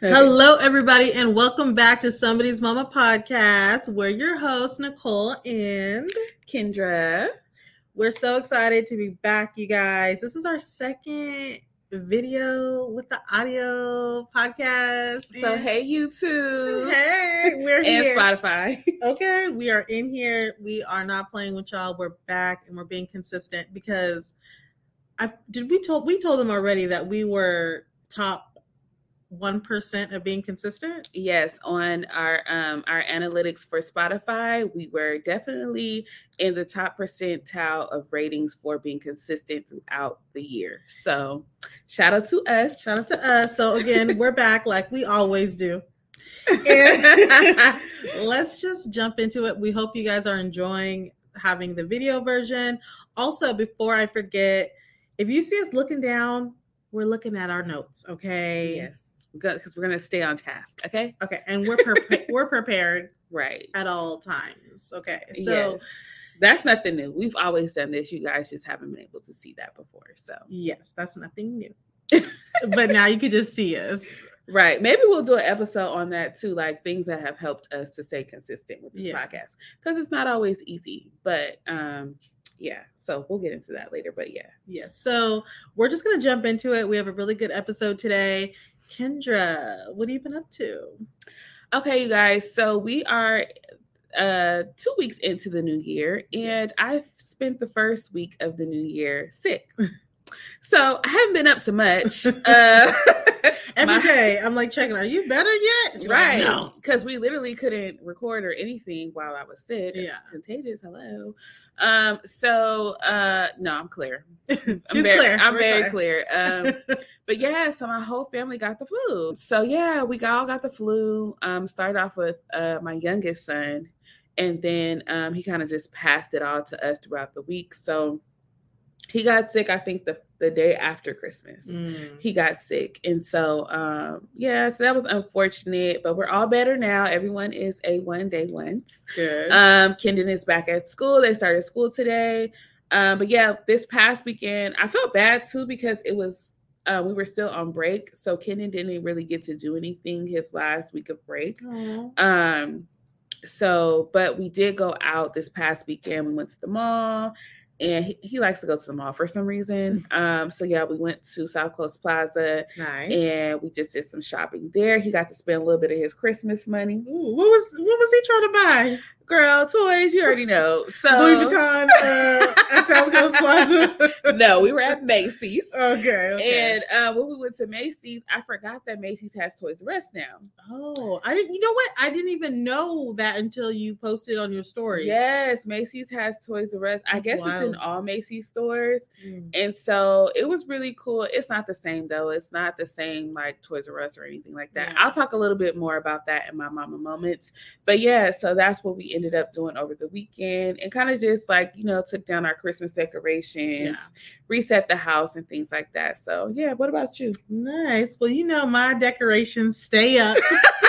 Hello, everybody, and welcome back to Somebody's Mama podcast. We're your hosts, Nicole and Kendra. We're so excited to be back, you guys. This is our second video with the audio podcast. So, and hey, YouTube. Hey, we're and here. And Spotify. okay, we are in here. We are not playing with y'all. We're back and we're being consistent because I did we told we told them already that we were top 1% of being consistent? Yes, on our um our analytics for Spotify, we were definitely in the top percentile of ratings for being consistent throughout the year. So, shout out to us. Shout out to us. So again, we're back like we always do. And let's just jump into it. We hope you guys are enjoying having the video version. Also, before I forget, if you see us looking down, we're looking at our notes, okay? Yes because we're gonna stay on task. Okay. Okay, and we're pre- we're prepared right at all times. Okay, so yes. that's nothing new. We've always done this. You guys just haven't been able to see that before. So yes, that's nothing new. but now you can just see us. Right. Maybe we'll do an episode on that too, like things that have helped us to stay consistent with this yeah. podcast because it's not always easy. But um, yeah, so we'll get into that later. But yeah, yes. So we're just gonna jump into it. We have a really good episode today. Kendra, what have you been up to? Okay, you guys. So we are uh two weeks into the new year, and I've spent the first week of the new year sick. So I haven't been up to much. Uh, Every day, I'm like checking, are you better yet? right. no. Because we literally couldn't record or anything while I was sick. Yeah. Contagious. Hello. Um, so uh no, I'm clear. I'm very, clear. I'm We're very fine. clear. Um but yeah, so my whole family got the flu. So yeah, we all got the flu. Um, started off with uh my youngest son, and then um he kind of just passed it all to us throughout the week. So he got sick i think the, the day after christmas. Mm. he got sick. And so um yeah so that was unfortunate but we're all better now. Everyone is a one day once. Good. um kendon is back at school. They started school today. Um but yeah this past weekend i felt bad too because it was uh, we were still on break. So kendon didn't really get to do anything his last week of break. Aww. um so but we did go out this past weekend. We went to the mall and he, he, likes to go to the mall for some reason. Um, so yeah, we went to South Coast Plaza, nice, and we just did some shopping there. He got to spend a little bit of his Christmas money. Ooh, what was what was he trying to buy? Girl, toys, you already know. So Louis Vuitton uh, at South Coast Plaza. no, we were at Macy's. Okay, okay. And uh, when we went to Macy's, I forgot that Macy's has Toys R Us now. Oh, I didn't. You know what? I didn't even know that until you posted on your story. Yes, Macy's has Toys R Us. I guess wild. it's in all Macy's stores, mm. and so it was really cool. It's not the same though. It's not the same like Toys R Us or anything like that. Yeah. I'll talk a little bit more about that in my mama moments. But yeah, so that's what we ended up doing over the weekend and kind of just like, you know, took down our Christmas decorations, yeah. reset the house and things like that. So, yeah, what about you? Nice. Well, you know, my decorations stay up.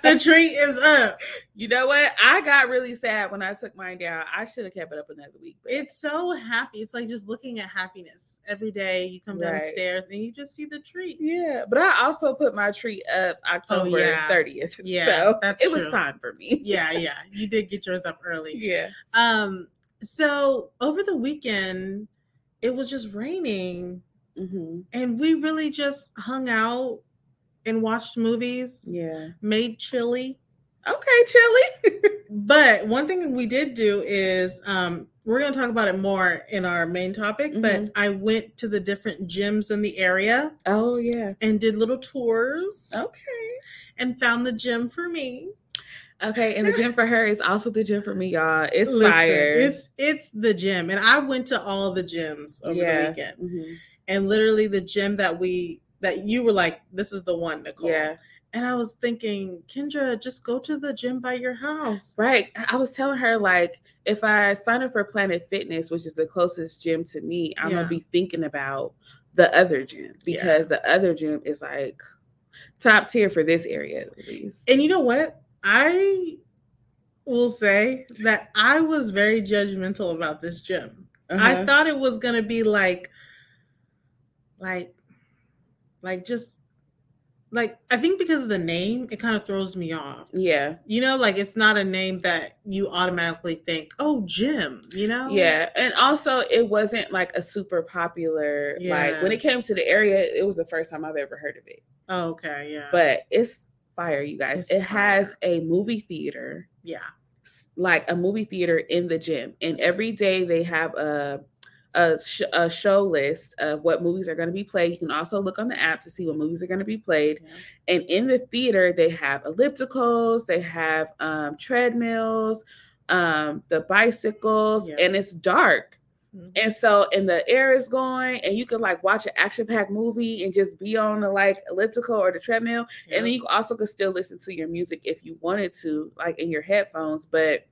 the tree is up. You know what? I got really sad when I took mine down. I should have kept it up another week. But. It's so happy. It's like just looking at happiness every day. You come right. downstairs and you just see the tree. Yeah, but I also put my tree up October thirtieth. Oh, yeah, yeah so that's it true. was time for me. yeah, yeah, you did get yours up early. Yeah. Um. So over the weekend, it was just raining, mm-hmm. and we really just hung out and watched movies. Yeah. Made chili. Okay, chili. but one thing we did do is um we're going to talk about it more in our main topic, mm-hmm. but I went to the different gyms in the area. Oh yeah. And did little tours. Okay. And found the gym for me. Okay, and the gym for her is also the gym for me, y'all. It's Listen, fire. It's it's the gym, and I went to all the gyms over yeah. the weekend, mm-hmm. and literally the gym that we that you were like, this is the one, Nicole. Yeah. And I was thinking, Kendra, just go to the gym by your house. Right. I was telling her, like, if I sign up for Planet Fitness, which is the closest gym to me, I'm yeah. going to be thinking about the other gym because yeah. the other gym is like top tier for this area, at least. And you know what? I will say that I was very judgmental about this gym. Uh-huh. I thought it was going to be like, like like just like I think because of the name, it kind of throws me off. Yeah. You know, like it's not a name that you automatically think, "Oh, gym," you know? Yeah. And also it wasn't like a super popular like Yeah. when it came to the area, it was the first time I've ever heard of it. Oh, okay, yeah. But it's fire, you guys. It's it has a movie theater. yeah. like a movie theater in the gym and every day they have a a, sh- a show list of what movies are going to be played you can also look on the app to see what movies are going to be played Yeah. and in the theater they have ellipticals they have um, treadmills um, the bicycles Yeah. and it's dark Mhm. and so and the air is going and you can like watch an action packed movie and just be on the like elliptical or the treadmill Yeah. and then you also could still listen to your music if you wanted to, like in your headphones. But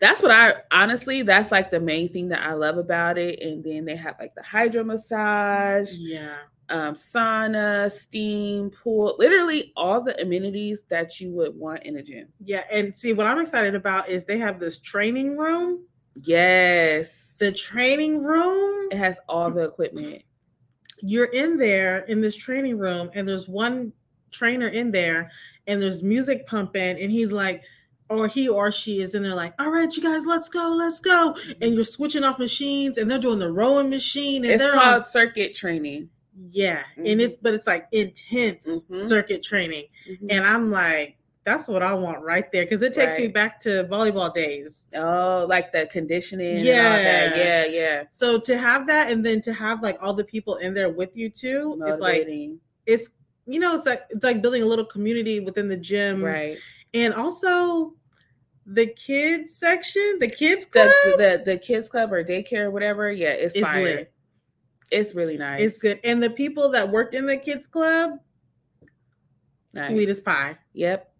that's what I honestly, that's like the main thing that I love about it. And then they have like the hydro massage, yeah. um, sauna, steam, pool, literally all the amenities that you would want in a gym. Yeah, and see what I'm excited about is they have this training room. Yes. The training room, It has all the equipment. you're in there in this training room, and there's one trainer in there, and there's music pumping, and he's like, or he or she is in there like, all right, you guys, let's go, let's go. And you're switching off machines, and they're doing the rowing machine, and It's they're called on, circuit training. yeah, Mhm. and it's but it's like intense Mhm. circuit training. Mhm. And I'm like, that's what I want right there because it takes me back to volleyball days. Oh, like the conditioning. and all that. Yeah. Yeah. Yeah. So to have that and then to have like all the people in there with you too, it's like it's you know, it's like it's like building a little community within the gym. right. And also the kids section, the kids club the, the the kids club or daycare or whatever yeah it's fire lit. it's really nice It's good. And the people that worked in the kids club, sweet as pie. yep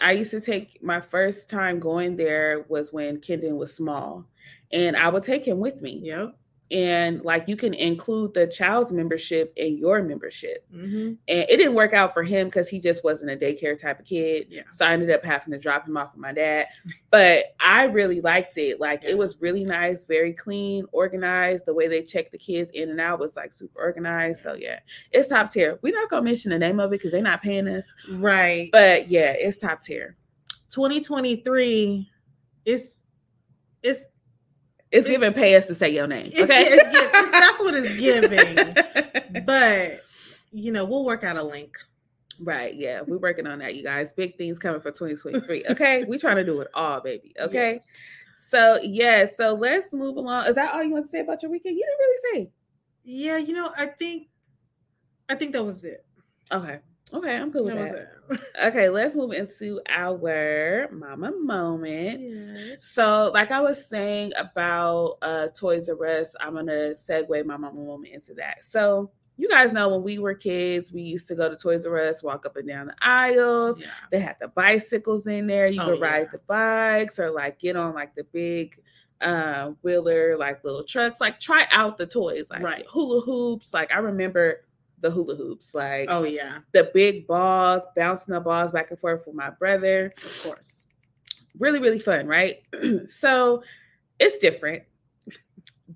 i used to take my first time going there was when kendon was small and i would take him with me Yep. And like you can include the child's membership in your membership. Hmm and it didn't work out for him because he just wasn't a daycare type of kid. Yeah. so i ended up having to drop him off with my dad. But i really liked it. Like Yeah. it was really nice very clean organized. The way they checked the kids in and out was like super organized. So yeah it's top tier. We're not gonna mention the name of it because they're not paying us. Right. but yeah it's top tier. 2023 it's it's it's It- giving pay us to say your name okay it's, gi- it's- that's what it's giving. but you know, we'll work out a link. Right. Yeah. We're working on that, you guys. Big things coming for 2023. Okay. we trying to do it all, baby. Okay. Yes. So, yeah. So let's move along. Is that all you want to say about your weekend? You didn't really say. Yeah, you know, I think I think that was it. Okay. Okay. I'm cool with That that. Okay. Let's move into our mama moments. Yes. So, like I was saying about uh, Toys R Us, I'm gonna segue my mama moment into that. So, you guys know when we were kids, we used to go to Toys R Us, walk up and down the aisles. Yeah. They had the bicycles in there. You Oh, could ride yeah. the bikes or like get on like the big uh wheeler, like little trucks. Like try out the toys, like Right. hula hoops. Like I remember the hula hoops, like Oh yeah, the big balls, bouncing the balls back and forth with my brother. of course. Really, really fun, right? so it's different.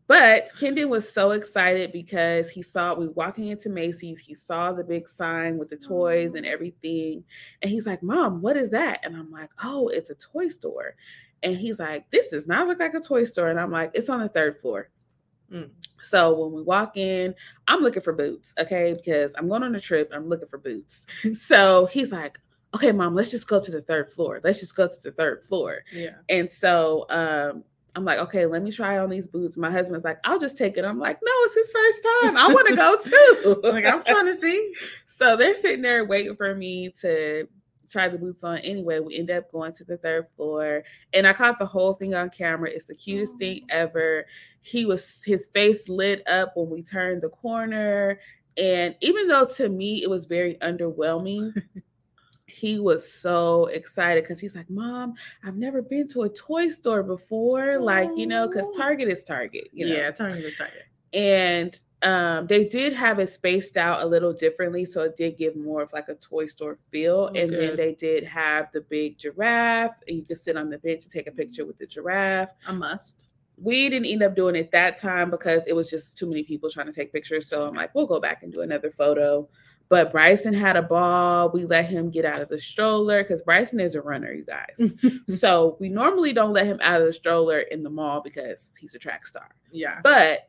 But Kendon was so excited because he saw we walking into Macy's. He saw the big sign with the toys and mm-hmm. everything. And he's like, Mom, what is that? And I'm like, Oh, it's a toy store. And he's like, This does not look like a toy store. And I'm like, It's on the third floor. Mm. So when we walk in, I'm looking for boots, okay? Because I'm going on a trip. I'm looking for boots. so he's like, Okay, mom, let's just go to the third floor. Let's just go to the third floor. Yeah. And so um, I'm like, okay, let me try on these boots. My husband's like, I'll just take it. I'm like, no, it's his first time. I want to go too. Like I'm trying to see. so they're sitting there waiting for me to try the boots on. Anyway, we end up going to the third floor, and I caught the whole thing on camera. It's the cutest thing mm. ever. He was his face lit up when we turned the corner, and even though to me it was very underwhelming. He was so excited because he's like, Mom, I've never been to a toy store before. Like, you know, because oh. Target is Target, you know Yeah, Target is target. and um, they did have it spaced out a little differently, so it did give more of like a toy store feel. Oh, and then they did have the big giraffe, and you could sit on the bench and take a picture with the giraffe. A must. We didn't end up doing it that time because it was just too many people trying to take pictures. So I'm like, we'll go back and do another photo. But Bryson had a ball. We let him get out of the stroller because Bryson is a runner, you guys. so we normally don't let him out of the stroller in the mall because he's a track star. yeah. But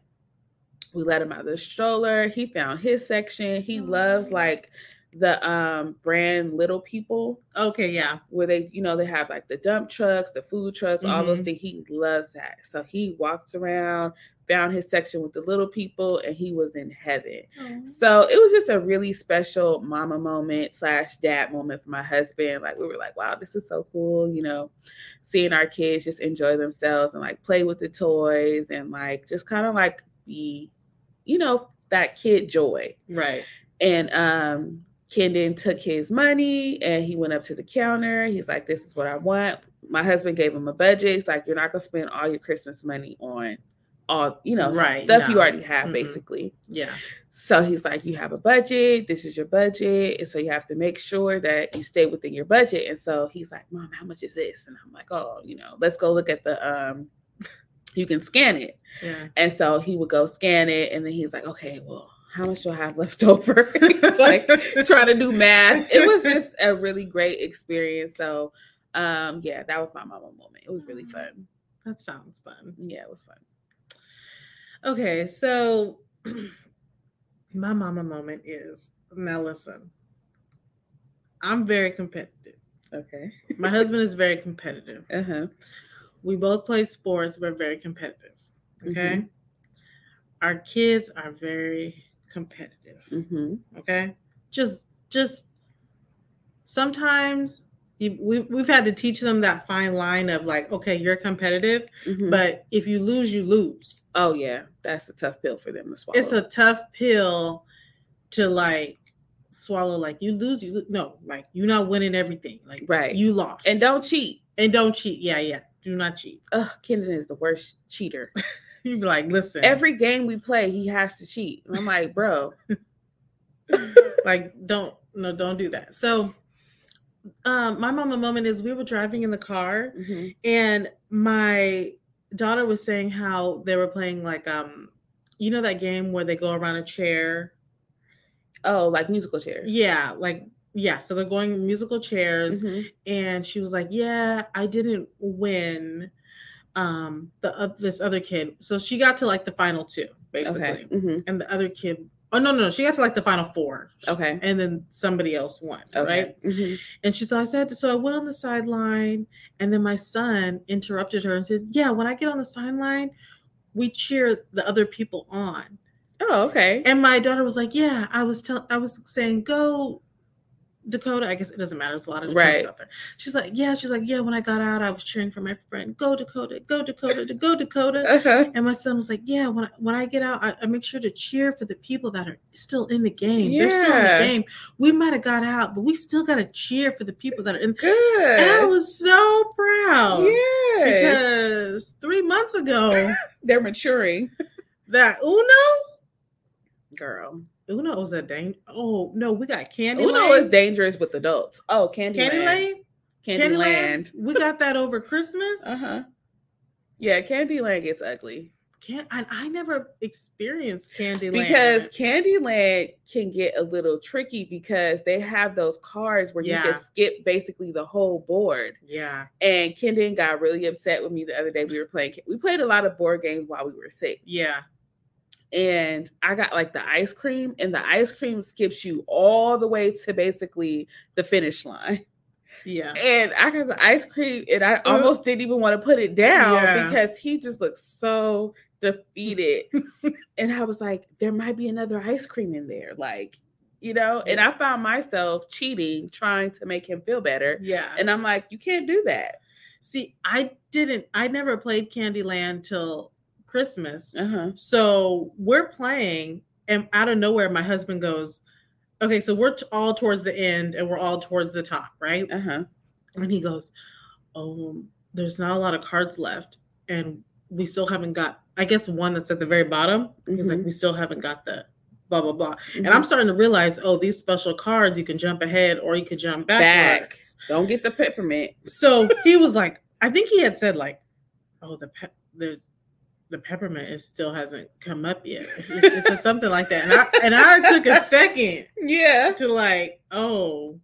we let him out of the stroller. He found his section. He loves like the um brand Little People Okay, yeah. where they, you know, they have like the dump trucks, the food trucks, all those Mhm. things. He loves that. So he walked around, found his section with the little people, and he was in heaven. So it was just a really special mama moment slash dad moment for my husband. Like we were like, wow, this is so cool, you know, seeing our kids just enjoy themselves and like play with the toys and like just kind of like be, you know, that kid joy. Right. And um Kendon took his money and he went up to the counter. He's like, This is what I want. My husband gave him a budget. He's like, You're not gonna spend all your Christmas money on all, you know, Right, stuff you already have, Mhm. basically. Yeah. So he's like, You have a budget, this is your budget. And so you have to make sure that you stay within your budget. And so he's like, Mom, how much is this? And I'm like, Oh, you know, let's go look at the um you can scan it. Yeah. And so he would go scan it, and then he's like, "Okay, well, how much do I have left over?" like trying to do math. It was just a really great experience. So, um, yeah, that was my mama moment. It was really fun. that sounds fun. Yeah, it was fun. Okay, so my mama moment is now listen. I'm very competitive. Okay. My husband is very competitive. Uh huh. We both play sports, we're very competitive. Okay. Our kids are very competitive. Mm-hmm. Okay. Just just sometimes you, we, we've had to teach them that fine line of like, okay, you're competitive, mm-hmm. but if you lose, you lose. oh yeah, that's a tough pill for them to swallow. it's a tough pill to like swallow like you lose you no like you're not winning everything like Right. you lost and don't cheat. and don't cheat yeah yeah do not cheat Ugh, Kendon is the worst cheater. you be like listen Every game we play, he has to cheat. And I'm like, bro. like don't no don't do that so um my mama moment is we were driving in the car Mhm. and my daughter was saying how they were playing like um you know that game where they go around a chair Oh, like musical chairs. yeah like yeah so they're going musical chairs Mhm. and she was like yeah i didn't win um the uh, this other kid so she got to like the final two basically Okay. hmm and the other kid oh no no no, she got to like the final four Okay. and then somebody else won Okay. right Mhm. and she so i said so i went on the sideline and then my son interrupted her and said yeah when i get on the sideline we cheer the other people on Oh, okay. and my daughter was like, "Yeah, I was telling, I was saying go Dakota. I guess it doesn't matter. There's a lot of Dakotas Right. out there." She's like, "Yeah." She's like, "Yeah." When I got out, I was cheering for my friend. Go Dakota. Go Dakota. To go Dakota. Uh-huh. And my son was like, "Yeah." When I, when I get out, I, I make sure to cheer for the people that are still in the game. They're still in the game. We might have got out, but we still got to cheer for the people that are in. Good. And I was so proud yes. because three months ago, They're maturing. that Uno. Girl. Uno was a dang. Oh no, we got Candy. Uno Lane. is dangerous with adults. Oh, Candy, Candy Lane. Candy, Candyland. Land. We got that over Christmas. Uh-huh. Yeah, Candy Land gets ugly. Can't I, I never experienced Candyland Because Candyland can get a little tricky because they have those cards where you Yeah. can skip basically the whole board. yeah, And Kendon got really upset with me the other day. We were playing, we played a lot of board games while we were sick. yeah, and I got like the ice cream, and the ice cream skips you all the way to basically the finish line. yeah. And I got the ice cream, and I oh. almost didn't even want to put it down Yeah. because he just looked so defeated. and I was like, there might be another ice cream in there, like, you know. And I found myself cheating, trying to make him feel better. Yeah. And I'm like, you can't do that. See, I didn't. I never played Candyland till Christmas. Uh huh. So we're playing, and out of nowhere, my husband goes, "Okay, so we're t- all towards the end, and we're all towards the top, right?" Uh huh. And he goes, "Oh, there's not a lot of cards left, and we still haven't got. I guess one that's at the very bottom. He's like, Mhm. we still haven't got the blah blah blah." And Mm-hmm. I'm starting to realize, oh, these special cards, you can jump ahead or you could jump backwards. back. Don't get the peppermint. So he was like, I think he had said like, oh, the pe- there's the peppermint it still hasn't come up yet. It's, it's something like that, and I and I took a second Yeah. to like, oh,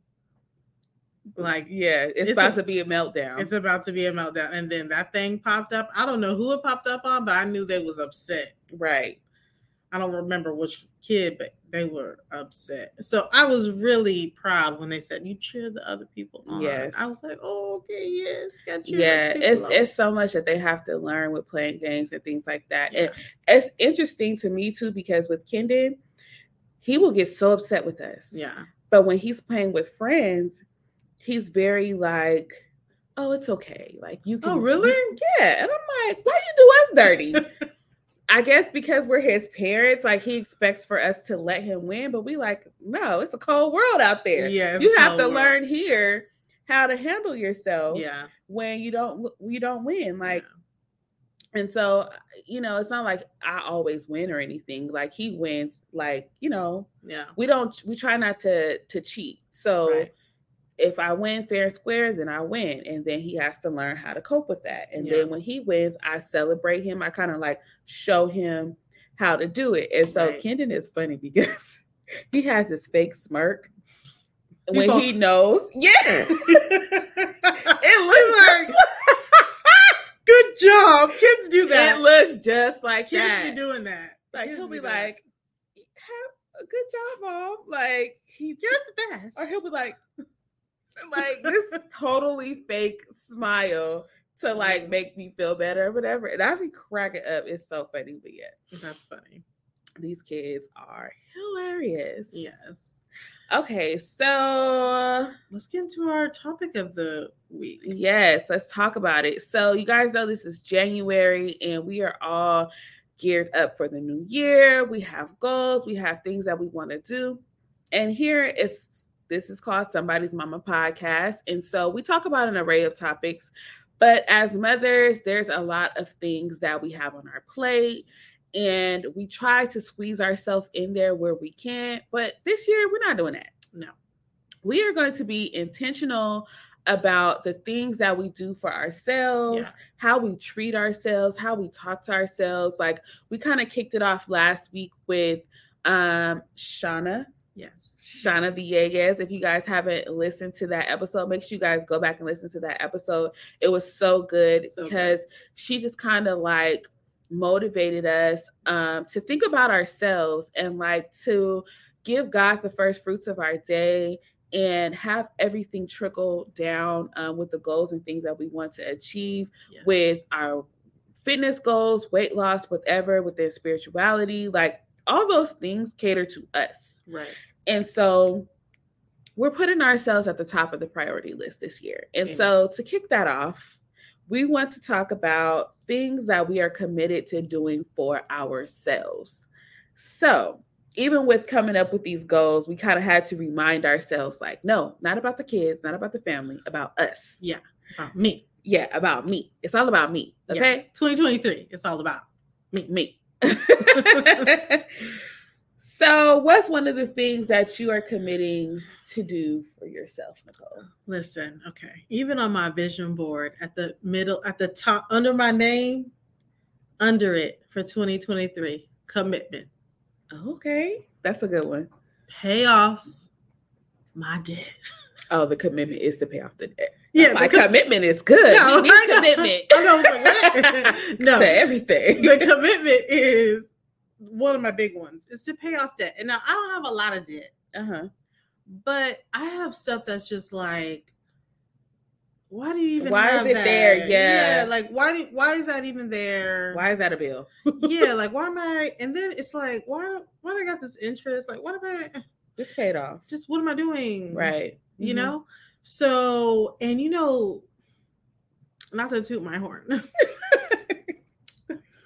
like Yeah. It's, It's about a- to be a meltdown. it's about to be a meltdown, and then that thing popped up. I don't know who it popped up on, but I knew they was upset. right. I don't remember which kid, but they were upset. So I was really proud when they said you cheer the other people on. Yes. I was like, oh, okay, yes, got cheer Yeah, it's on. it's so much that they have to learn with playing games and things like that. Yeah. And it's interesting to me too because with Kendon, he will get so upset with us. yeah, But when he's playing with friends, he's very like, "Oh, it's okay. Like you oh, can." Oh, really? you- yeah. And I'm like, "Why you do us dirty?" I guess because we're his parents, like he expects for us to let him win, but we like, no, it's a cold world out there. yeah. you have to world. learn here how to handle yourself Yeah, when you don't you don't win. Like and so, you know, it's not like I always win or anything. Like he wins, like, you know, yeah, we don't we try not to to cheat. So Right. if I win fair and square, then I win. And then he has to learn how to cope with that. And Yeah. then when he wins, I celebrate him. I kind of like show him how to do it. And so Right. Kendon is funny because he has this fake smirk when he knows. Yeah. it looks like good job. Kids do that. It looks just like Kids that. be doing that. like Kids he'll be like, "Have a good job, mom." Like he "You're the best." or he'll be like, like this totally fake smile to like Mhm. make me feel better or whatever. And I be cracking up. It's so funny, but yeah, That's funny. these kids are hilarious. Yes. Okay, so Let's get into our topic of the week. Yes, let's talk about it. So, you guys know this is January and we are all geared up for the new year. We have goals, we have things that we want to do. And here is this is called Somebody's Mama podcast. And so we talk about an array of topics, but as mothers, there's a lot of things that we have on our plate. And we try to squeeze ourselves in there where we can. But this year, we're not doing that No. we are going to be intentional about the things that we do for ourselves, Yeah. how we treat ourselves, how we talk to ourselves. Like we kind of kicked it off last week with um Shauna, Yes. Shauna Villegas. If you guys haven't listened to that episode, make sure you guys go back and listen to that episode. It was so good So good. because she just kind of like motivated us um to think about ourselves and like to give God the first fruits of our day and have everything trickle down um, with the goals and things that we want to achieve Yes. with our fitness goals, weight loss, whatever, with their spirituality. Like all those things cater to us. right. And so we're putting ourselves at the top of the priority list this year. And Amen. so to kick that off, we want to talk about things that we are committed to doing for ourselves. So, even with coming up with these goals, we kind of had to remind ourselves like, no, not about the kids, not about the family, about us. Yeah. About me. Yeah, about me. It's all about me. Yeah. Okay? 2023. It's all about me. Me. so, what's one of the things that you are committing to do for yourself, Nicole? Listen, okay. Even on my vision board at the middle, at the top, under my name, under it for 2023, commitment. Okay, that's a good one. Pay off my debt. Oh, the commitment is to pay off the debt. Yeah, my com- commitment is good. No, we need commitment. I know, but what? no, to everything. the commitment is one of my big ones. Is to pay off debt. And now I don't have a lot of debt, uh-huh. but I have stuff that's just like, why do you even? Why is it that? there? Yeah. like why? Do, why is that even there? Why is that a bill? yeah, like why am I? And then it's like, why? Why do I got this interest? Like, what am I? It's paid off. Just what am I doing? Right. You Mhm. know. So, and you know, not to toot my horn.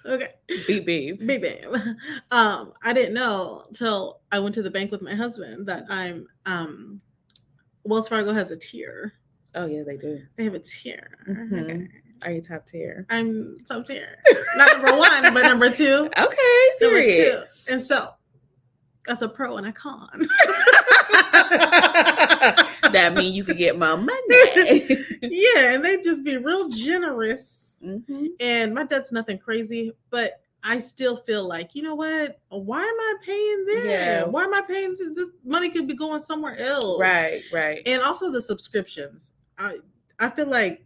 okay. Beep beep. Big bam. Um, I didn't know till I went to the bank with my husband that I'm um Wells Fargo has a tier. Oh yeah, they do. They have a tier. Mhm. Okay. Are you top tier? I'm top tier. Not number one, but number two. Okay, Number two. And so that's a pro and a con. that means you could get my money. yeah, and they just be real generous Mhm. and my debt's nothing crazy, but I still feel like, you know what? Why am I paying this? Yeah. Why am I paying this? This money could be going somewhere else. Right, right. And also the subscriptions. I I feel like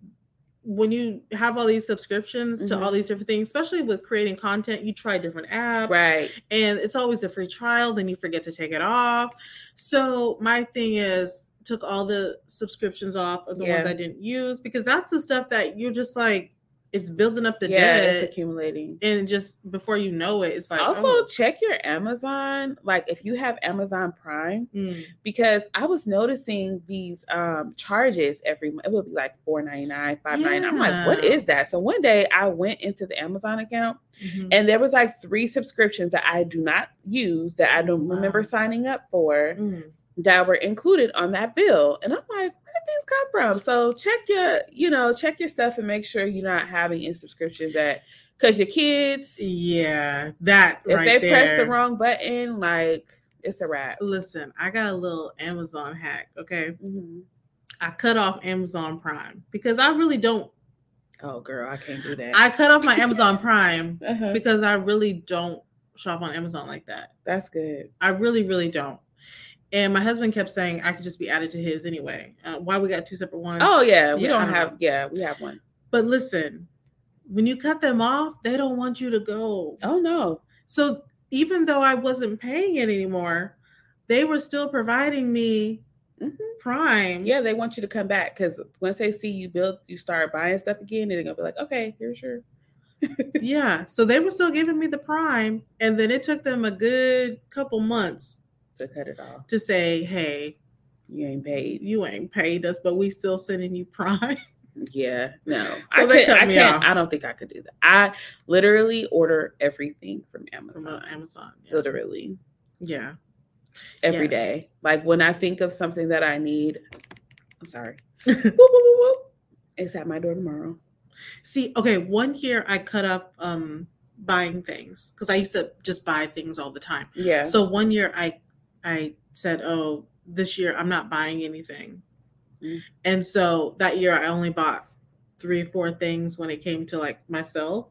when you have all these subscriptions to all Mhm. these different things, especially with creating content, you try different apps right. and it's always a free trial then you forget to take it off so my thing is took all the subscriptions off of the ones i didn't use because that's the stuff that you're just like it's building up the yeah, debt it's accumulating. and just before you know it it's like also, oh, check your Amazon. Like if you have Amazon Prime, mm, because I was noticing these um charges every month. It would be like four ninety nine, five ninety nine. I'm like, what is that? So one day I went into the Amazon account mhm. and there was like three subscriptions that I do not use that I don't remember signing up for Mm. that were included on that bill. And I'm like, these come from? So check your, you know, check your stuff and make sure you're not having in subscriptions that because your kids, yeah that if right they there. press the wrong button, like it's a wrap. listen i got a little amazon hack okay Mhm. i cut off amazon prime because i really don't Oh girl, I can't do that. i cut off my amazon prime uh-huh. because I really don't shop on Amazon like that. That's good. I really, really don't. And my husband kept saying I could just be added to his anyway. Uh, why we got two separate ones? Oh yeah, we Yeah, don't don't have. know. Yeah, we have one. but listen, when you cut them off, they don't want you to go. Oh no. So even though I wasn't paying it anymore, they were still providing me Mhm. Prime. Yeah, they want you to come back because once they see you build, you start buying stuff again, they're gonna be like, okay, here's your. yeah. So they were still giving me the Prime, and then it took them a good couple months to cut it off. to say, "Hey, You ain't paid. you ain't paid us, but we still sending you Prime." Yeah, no. So I, they could, cut I me can't. off. I don't think I could do that. I literally order everything from from Amazon. uh, Amazon. Yeah. Literally yeah. every Yeah. day. Like when I think of something that I need, I'm sorry. whoop, whoop, whoop, whoop. It's at my door tomorrow. See, okay, one year I cut up um buying things because I used to just buy things all the time. Yeah. So one year I I said, "Oh, this year I'm not buying anything," Mm. and so that year I only bought three, four things when it came to like myself.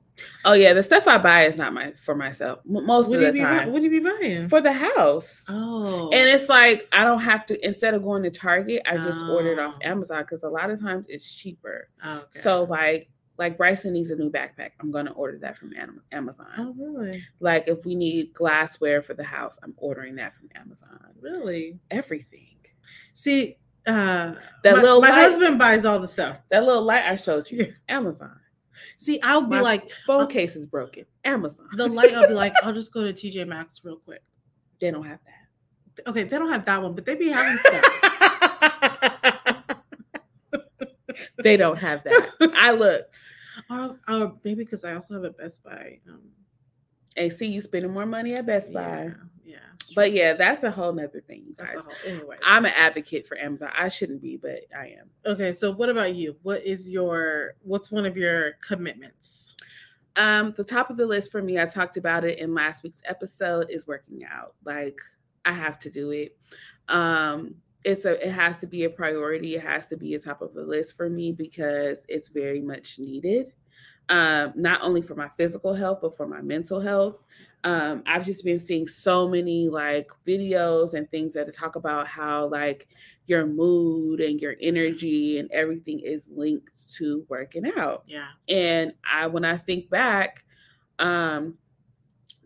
oh yeah, the stuff I buy is not my for myself most What of you the be? buy- time What do you be buying? for the house. oh, And it's like I don't have to instead of going to Target, I just order it off Oh. Amazon because a lot of times it's cheaper. okay. So like like Bryson needs a new backpack. I'm gonna order that from Amazon. oh, really, Like if we need glassware for the house, I'm ordering that from Amazon. really? Everything. See, uh, That my, little my light- husband buys all the stuff. That little light I showed you, Amazon. See, I'll be My- like, Phone Uh, case is broken. Amazon. the light. I'll be like, I'll just go to TJ Maxx real quick. they don't have that. Okay, they don't have that one, but they be having stuff. they don't have that. I looked. or, or maybe because I also have a Best Buy. Um, see you spending more money at Best Buy. yeah, yeah. But yeah, that's a whole nother thing, guys. whole, anyway. I'm an advocate for Amazon. I shouldn't be, but I am. okay. So, what about you? What is your? What's one of your commitments? Um, the top of the list for me, I talked about it in last week's episode, is working out. Like I have to do it. Um, it's a it has to be a priority. It has to be a top of the list for me because it's very much needed. Um, not only for my physical health, but for my mental health. Um, I've just been seeing so many like videos and things that talk about how like your mood and your energy and everything is linked to working out Yeah. and i when i think back um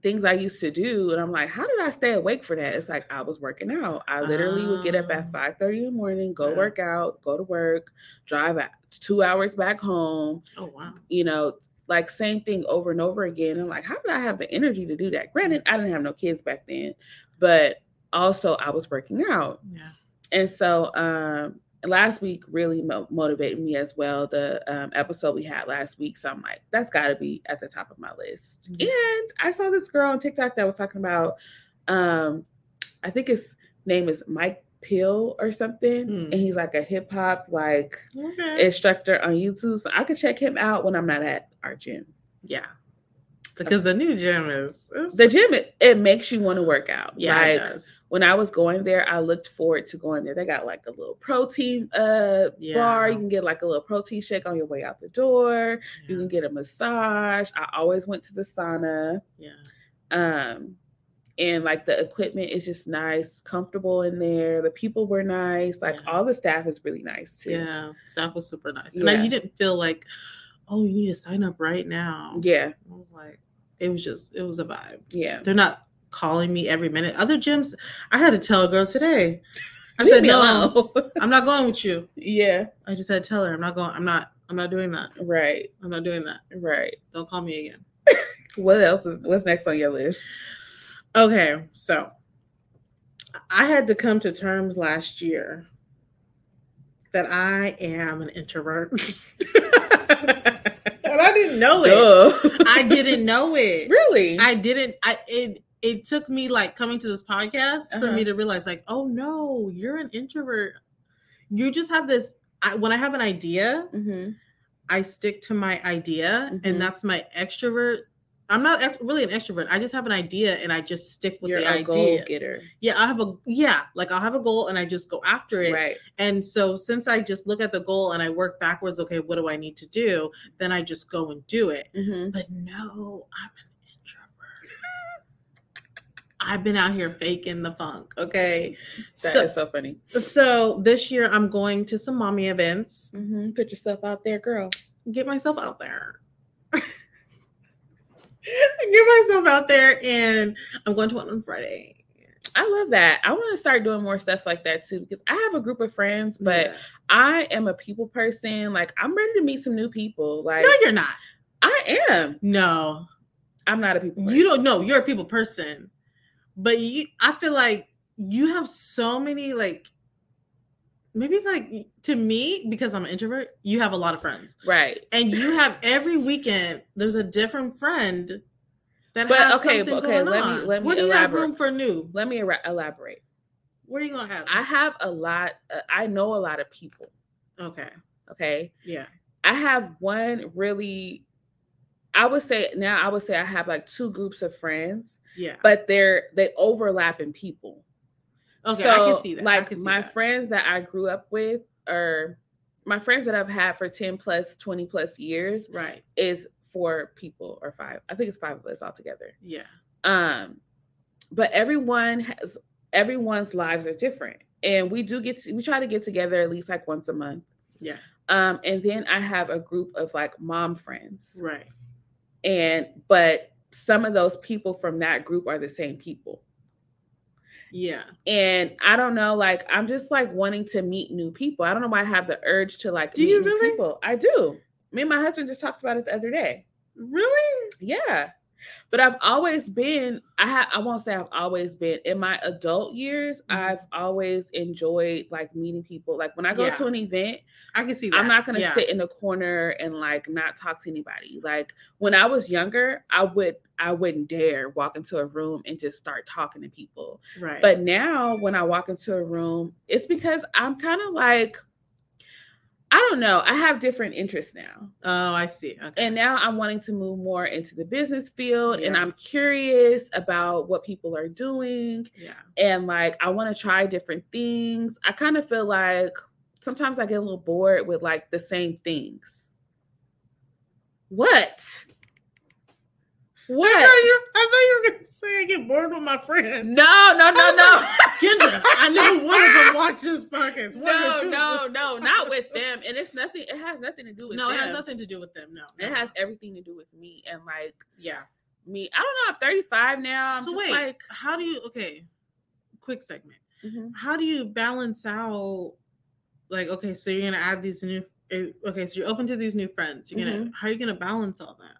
things i used to do and i'm like how did i stay awake for that it's like i was working out i literally would get up at Ah. 5 30 in the morning go Yeah. work out go to work drive two hours back home Oh wow. you know like same thing over and over again i'm like how did i have the energy to do that granted i didn't have no kids back then but also i was working out Yeah. and so um last week really mo- motivated me as well the um, episode we had last week so i'm like that's got to be at the top of my list Mhm. and i saw this girl on tiktok that was talking about um i think his name is mike pill or something Hmm. and he's like a hip-hop like Okay. instructor on youtube so i could check him out when i'm not at our gym yeah. Because the new gym is the gym. It, it makes you want to work out. yeah, like, when I was going there, I looked forward to going there. They got like a little protein uh Yeah. bar. You can get like a little protein shake on your way out the door. You can get a massage. I always went to the sauna. yeah. Um and like the equipment is just nice, comfortable in there. The people were nice. Like Yeah. all the staff is really nice too. Yeah, staff was super nice, and Yeah. you didn't feel like, oh, you need to sign up right now. Yeah. I was like, it was just, it was a vibe. Yeah. They're not calling me every minute. Other gyms, I had to tell a girl today. I Leave said, no. I'm not going with you. yeah. I just had to tell her, I'm not going. I'm not. I'm not doing that. Right. I'm not doing that. Right. Don't call me again. What else is what's next on your list? Okay, so I had to come to terms last year that I am an introvert. and I didn't know it. I didn't know it. really? I didn't I it it took me like coming to this podcast for Uh-huh. me to realize like, oh no, you're an introvert. You just have this I, when I have an idea, Mhm. I stick to my idea Mhm. and that's my extrovert. I'm not ex- really an extrovert. I just have an idea and I just stick with You're the a idea. goal getter. Yeah, I have a yeah, like I'll have a goal and I just go after it. Right. And so since I just look at the goal and I work backwards, okay, what do I need to do? Then I just go and do it. Mm-hmm. But no, I'm an introvert. I've been out here faking the funk, okay? That So, is so funny. so this year I'm going to some mommy events, Mm-hmm. Put yourself out there, girl. get myself out there. get myself out there and I'm going to one on Friday. I love that. I want to start doing more stuff like that too because I have a group of friends, but Yeah. I am a people person. Like I'm ready to meet some new people. Like no, you're not. I am. No, I'm not a people. Person. you don't know you're a people person but you i feel like you have so many like maybe like to me because i'm an introvert you have a lot of friends right? and you have every weekend there's a different friend that But, has okay, something okay, going let me- on. let me where do you have room for new Let me era- elaborate. where are you gonna have I have a lot. Uh, I know a lot of people. okay Okay. yeah I have one really. I would say now I would say I have like two groups of friends, yeah but they're they overlap in people. Okay so, i can see that Like my that. friends that I grew up with, or my friends that I've had for 10 plus, 20 plus years, right is four people or five. I think it's five of us all together. yeah Um, but everyone has everyone's lives are different. And we do get to, we try to get together at least like once a month. yeah Um, and then I have a group of like mom friends. right And but some of those people from that group are the same people. Yeah and I don't know, like I'm just like wanting to meet new people. I don't know why I have the urge to like Do meet you new really? people. I do. Me and my husband just talked about it the other day. really Yeah. But I've always been, I have I won't say I've always been in my adult years, Mhm. I've always enjoyed like meeting people. Like when I go Yeah. to an event, i can see that I'm not gonna yeah. sit in the corner and like not talk to anybody. Like when I was younger, I would I wouldn't dare walk into a room and just start talking to people. right But now when I walk into a room, it's because I'm kind of like, I don't know, I have different interests now. oh i see okay And now I'm wanting to move more into the business field and I'm curious about what people are doing yeah and like I want to try different things. I kind of feel like sometimes I get a little bored with like the same things. What? I What? thought you, I thought you were gonna say I get bored with my friends. No, no, no, no. Kendra, I know one of them watches podcast. One no, no, no, not with them. And it's nothing. It has nothing to do with No, them. it has nothing to do with them. No, It has everything to do with me and like Yeah. me. I don't know. I'm 35 now. I'm so wait, like, how do you? Okay, quick segment. mhm. How do you balance out? Like, okay, so you're gonna add these new. eh, Okay, so you're open to these new friends. You're gonna. Mm-hmm. How are you gonna balance all that?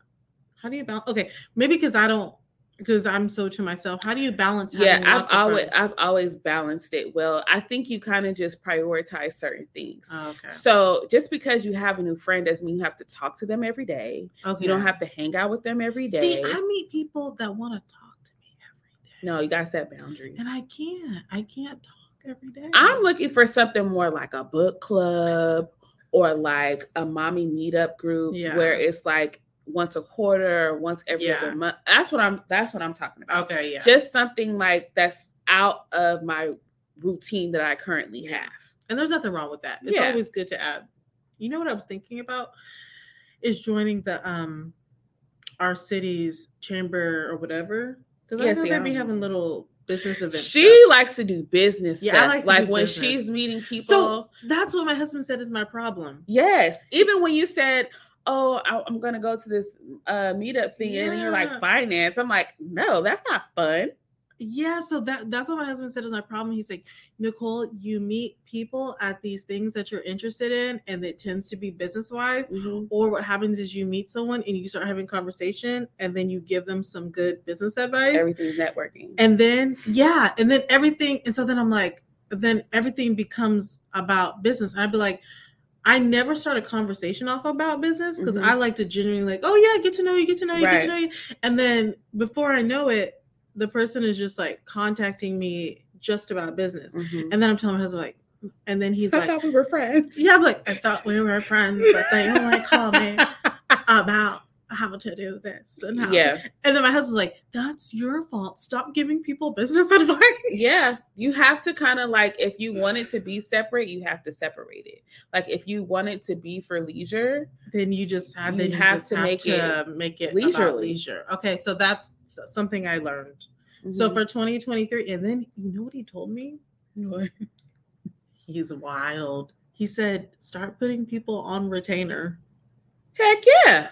How do you balance? Okay, maybe because I don't. Because I'm so to myself. How do you balance? yeah, I've always friends? I've always balanced it well. I think you kind of just prioritize certain things. Oh, okay. So just because you have a new friend doesn't mean you have to talk to them every day. Okay. You don't have to hang out with them every day. See, I meet people that want to talk to me every day. no, you gotta set boundaries. And I can't. I can't talk every day. I'm looking for something more like a book club or like a mommy meetup group Yeah. where it's like once a quarter once every Yeah. other month. That's what I'm that's what I'm talking about. Okay, yeah. Just something like that's out of my routine that I currently have. And there's nothing wrong with that. It's Yeah. always good to add. You know what I was thinking about is joining the um our city's chamber or whatever. Because Yeah, I know see, they be having little business events. She likes to do business Yeah, like like when business. she's meeting people. So that's what my husband said is my problem. yes, even when you said, "Oh, I, I'm going to go to this uh, meetup thing," and you're like finance, I'm like, no, that's not fun. Yeah, so that that's what my husband said is my problem. He's like, Nicole, you meet people at these things that you're interested in, and it tends to be business wise. Or what happens is you meet someone and you start having conversation, and then you give them some good business advice. Everything's networking. and then yeah and then everything and so then i'm like then everything becomes about business and i'd be like i never start a conversation off about business because Mhm. i like to genuinely like oh yeah get to know you get to know you get to know you and then before i know it the person is just like contacting me just about business Mhm. and then i'm telling my husband like and then he's I like I thought we were friends. yeah i'm like i thought we were friends but they only call me about how to do this and how to yeah, and then my husband's like, "That's your fault. Stop giving people business advice." yeah. You have to kind of like if you want it to be separate, you have to separate it. Like if you want it to be for leisure, Then you just have, You then you have just to have make to make it leisure. leisure. Okay, so that's something I learned. So Mhm. for 2023, and then you know what he told me? He's wild. He said, "Start putting people on retainer." Heck yeah,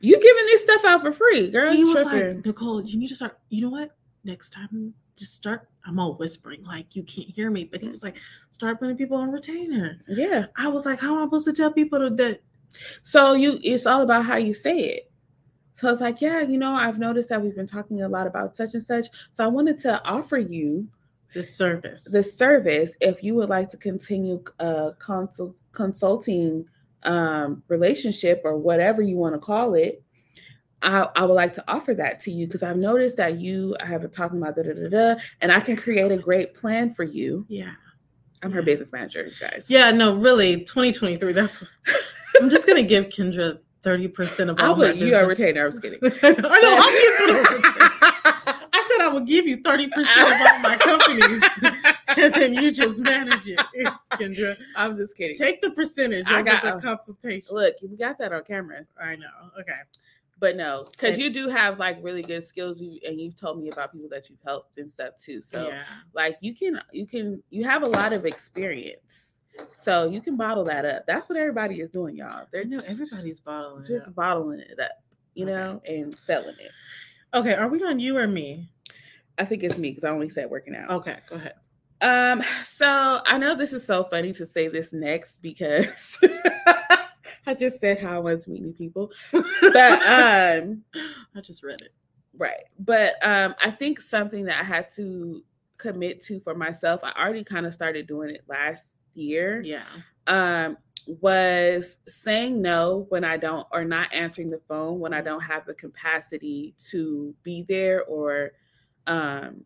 you giving this stuff out for free, girl. he was tripping. like, "Nicole, you need to start. You know what? Next time, just start." I'm all whispering like you can't hear me, but he was like, "Start putting people on retainer." yeah. I was like, "How am I supposed to tell people to- that?" So you, it's all about how you say it. So it's like, yeah, you know, I've noticed that we've been talking a lot about such and such. So I wanted to offer you the service. the service if you would like to continue a consult, consulting um, relationship or whatever you want to call it. I, I would like to offer that to you because I've noticed that you I have been talking about da da da da, and I can create a great plan for you. yeah. I'm her business manager, guys. Yeah, no, really, 2023. That's I'm just gonna give Kendra 30% of all I'll my put you a business. retainer. I was kidding. I know, I'll give you. I said I would give you 30% of all my companies, and then you just manage it, Kendra. I'm just kidding. Take the percentage I got- the consultation. Look, we got that on camera. I know. Okay. But no, because you do have like really good skills, you and you've told me about people that you've helped and stuff too. So yeah. like you can you can you have a lot of experience, so you can bottle that up. That's what everybody is doing, y'all. They're know everybody's bottling. it just up. bottling it up, you Okay. know, and selling it. Okay, are we on you or me? I think it's me because I only said working out. Okay, go ahead. Um, so I know this is so funny to say this next because I just said how I was meeting people, but um. I just read it. Right. But um I think something that I had to commit to for myself, I already kind of started doing it last year. Yeah. Um was saying no when I don't or not answering the phone when I Mm. don't have the capacity to be there or um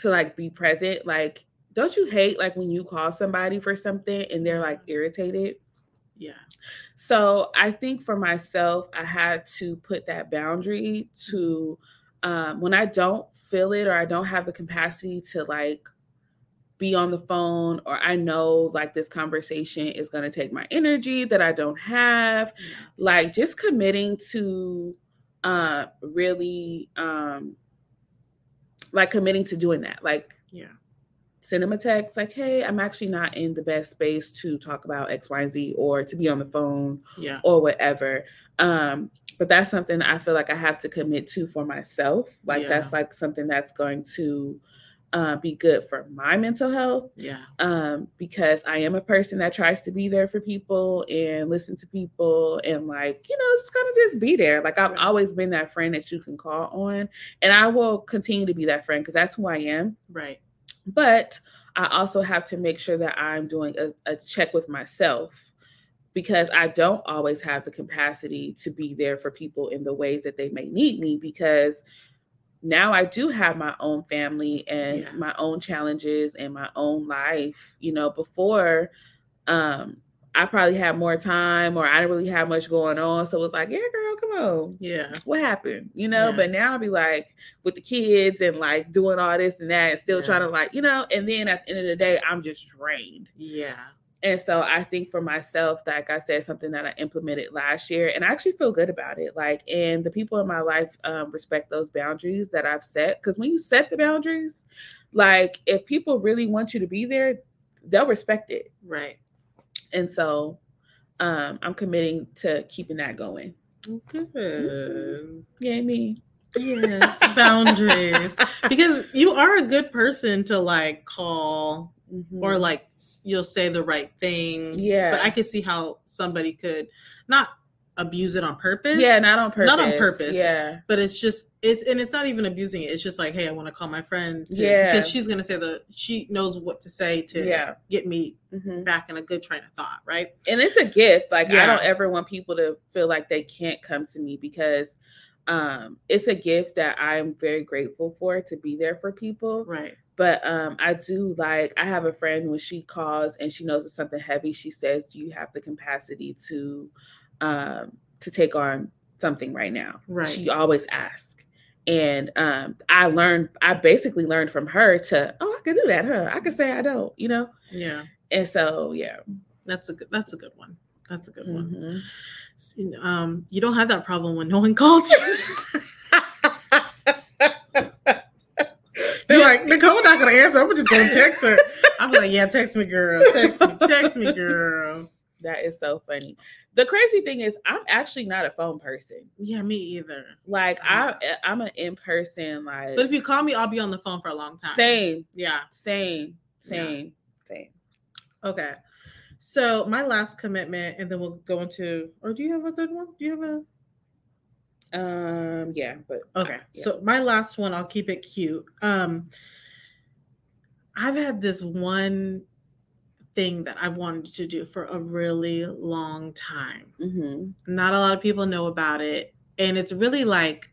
to like be present. Like don't you hate like when you call somebody for something and they're like irritated? Yeah. So I think for myself, I had to put that boundary to um, when I don't feel it or I don't have the capacity to like be on the phone or I know like this conversation is going to take my energy that I don't have, yeah. like just committing to uh, really um, like committing to doing that. Like Yeah. Send them a text like, hey, I'm actually not in the best space to talk about X, Y, Z or to be on the phone Yeah. or whatever. Um, but that's something I feel like I have to commit to for myself. Like Yeah. that's like something that's going to uh, be good for my mental health Yeah. um, because I am a person that tries to be there for people and listen to people and like you know just kind of just be there. Like I've Right. always been that friend that you can call on, and I will continue to be that friend because that's who I am Right. But I also have to make sure that I'm doing a, a check with myself because I don't always have the capacity to be there for people in the ways that they may need me because now I do have my own family and Yeah. my own challenges and my own life. You know, before um I probably had more time or I didn't really have much going on. So it was like, yeah, girl, come on. Yeah. What happened? You know, Yeah. but now I'll be like with the kids and like doing all this and that and still Yeah. trying to like, you know, and then at the end of the day, I'm just drained. Yeah. And so I think for myself, like I said, something that I implemented last year, and I actually feel good about it. Like, and the people in my life um, respect those boundaries that I've set. Because when you set the boundaries, like if people really want you to be there, they'll respect it. Right. And so um, I'm committing to keeping that going. Good. Yeah, me. Yes, boundaries. Because you are a good person to like call or like you'll say the right thing. Mm-hmm. yeah, But I could see how somebody could not abuse it on purpose. yeah, not on purpose. Not on purpose. Yeah, But it's just it's and it's not even abusing it. It's just like, hey, I want to call my friend. To, Yeah. Because she's gonna say the she knows what to say to Yeah. get me Mhm. back in a good train of thought, right? and it's a gift. Like I don't ever want people to feel like they can't come to me because um it's a gift that I'm very grateful for to be there for people. Right. But um I do like I have a friend when she calls and she knows it's something heavy, she says, Do you have the capacity to um to take on something right now? Right. She always asks. And um I learned I basically learned from her to, oh, I can do that, huh? I can say I don't, you know? Yeah. And so yeah. That's a good that's a good one. That's a good one. Mhm. Um, you don't have that problem when no one calls you. They're like, Nicole not gonna answer. I'm just gonna text her. I'm like, yeah, text me, girl. Text me, text me, girl. That is so funny. The crazy thing is, I'm actually not a phone person. Yeah, me either. Like I, I'm an in person. Like, But if you call me, I'll be on the phone for a long time. same, Yeah. same, Yeah. same, same. Okay. So my last commitment, and then we'll go into. Or do you have a third one? Do you have a? Um, yeah, but Okay. yeah. So my last one, I'll keep it cute. Um I've had this one thing that I've wanted to do for a really long time. Mhm. Not a lot of people know about it, and it's really like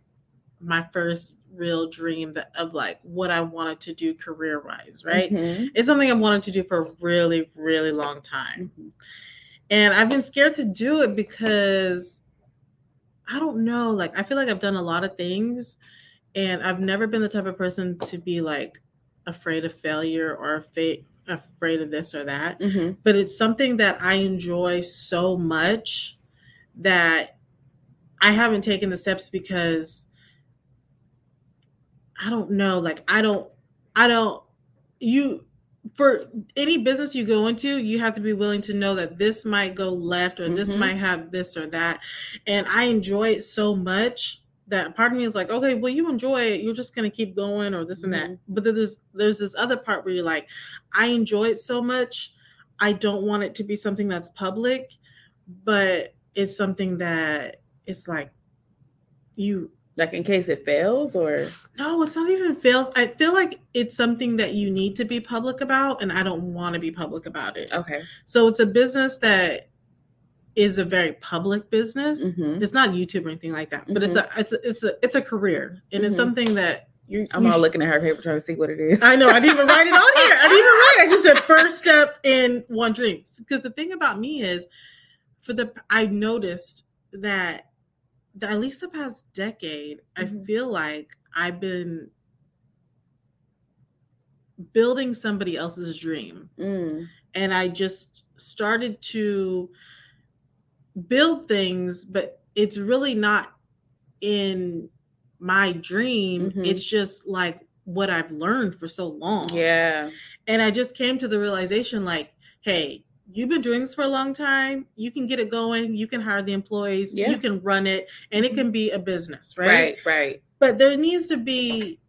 my first real dream that of like what I wanted to do career-wise, right? Mhm. It's something I've wanted to do for a really really long time. Mhm. And I've been scared to do it because I don't know. Like, I feel like I've done a lot of things, and I've never been the type of person to be like afraid of failure or fa- afraid of this or that. Mhm. But it's something that I enjoy so much that I haven't taken the steps because I don't know. Like, I don't, I don't, you, for any business you go into, you have to be willing to know that this might go left or this Mhm. might have this or that. And I enjoy it so much that part of me is like, okay, well, you enjoy it, you're just gonna keep going or this and that. Mhm. But then there's there's this other part where you're like, I enjoy it so much, I don't want it to be something that's public, but it's something that it's like you Like in case it fails, or no, it's not even fails. I feel like it's something that you need to be public about, and I don't want to be public about it. okay. So it's a business that is a very public business. Mhm. It's not YouTube or anything like that, but it's a it's a it's a it's a career, and it's Mhm. something that you. I'm you all looking at her paper trying to see what it is. I know. I didn't even write it on here. I didn't even write. I just said first step in one dream. Because the thing about me is, for the I noticed that, that at least the past decade, I Mhm. feel like I've been building somebody else's dream, Mm. and I just started to build things, but it's really not in my dream. Mhm. It's just like what I've learned for so long. Yeah. And I just came to the realization like, hey, you've been doing this for a long time. You can get it going. You can hire the employees. Yeah. You can run it, and it can be a business, right? Right. Right. But there needs to be,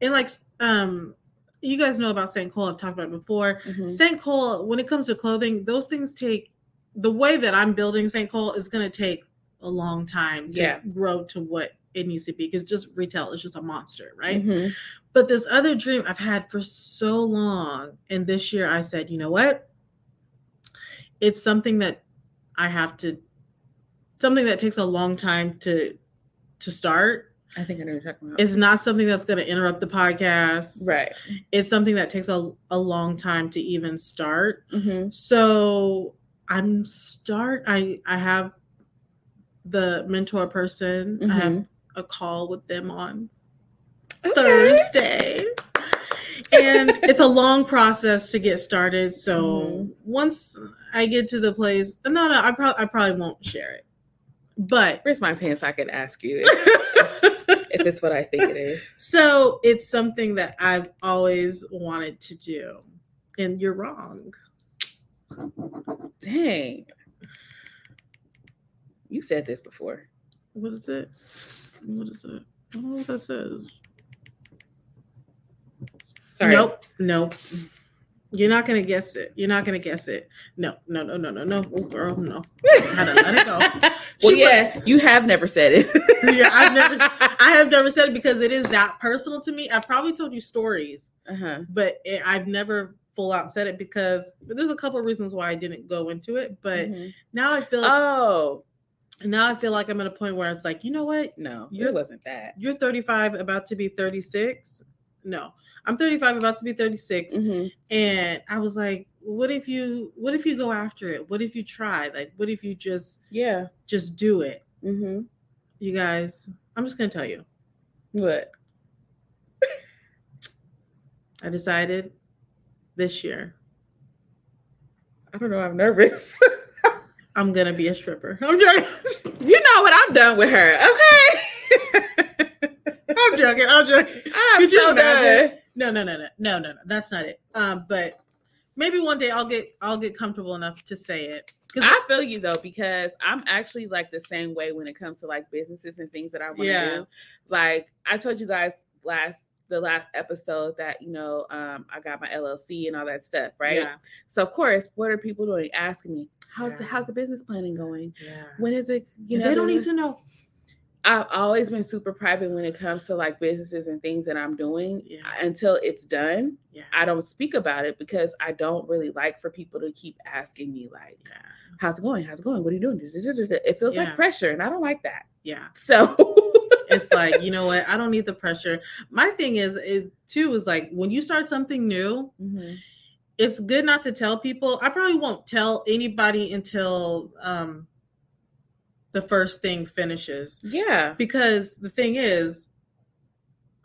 and like, um, you guys know about St. Cole. I've talked about it before. Mhm. St. Cole, when it comes to clothing, those things take the way that I'm building St. Cole is going to take a long time to Yeah. grow to what it needs to be because just retail is just a monster, right? Mhm. But this other dream I've had for so long, and this year I said, you know what? It's something that I have to, something that takes a long time to to start. I think I know you're talking about. It's not something that's going to interrupt the podcast. right. It's something that takes a, a long time to even start. hmm So I'm start. I I have the mentor person. I have Mhm. a call with them on Okay. Thursday. and it's a long process to get started. So Mhm. once I get to the place, no, no, I probably I probably won't share it. But Where's my pants? I could ask you if, if it's what I think it is. so it's something that I've always wanted to do, and you're wrong. Dang. You said this before. What is it? What is it? I don't know what that says. Sorry. Nope, nope. You're not gonna guess it. You're not gonna guess it. No, no, no, no, no, no. Oh, girl, no. had to let it go. well, She yeah, you have never said it. yeah, I've never, I have never said it because it is that personal to me. I've probably told you stories, uh-huh. but it, I've never full out said it because there's a couple of reasons why I didn't go into it. But Mhm. now I feel, Oh now I feel like I'm at a point where it's like, you know what? no, You're- it wasn't that. You're 35, about to be 36. No, I'm 35, about to be 36. Mhm. And I was like, what if you, what if you go after it? What if you try? Like, what if you just, Yeah. just do it? Mm-hmm. You guys, I'm just gonna tell you. What? I decided this year I don't know. I'm nervous. I'm gonna be a stripper. I'm joking. you know what? I'm done with her. Okay. I'm joking. I'm joking. I'm so done. No, no, no, no, no, no, no. That's not it. Um, but maybe one day I'll get I'll get comfortable enough to say it. I feel you though because I'm actually like the same way when it comes to like businesses and things that I want to Yeah. do. Like I told you guys last the last episode that you know um I got my LLC and all that stuff, right? Yeah. So of course, what are people doing? Asking me, "How's the how's the business planning going? Yeah. When is it?" You know, they don't need to know. I've always been super private when it comes to like businesses and things that I'm doing Yeah. until it's done. Yeah. I don't speak about it because I don't really like for people to keep asking me like, Yeah. "How's it going? How's it going? What are you doing?" It feels Yeah. like pressure, and I don't like that. Yeah. So It's like, you know what? I don't need the pressure. My thing is is too is like when you start something new, Mhm. it's good not to tell people. I probably won't tell anybody until um the first thing finishes. yeah, Because the thing is,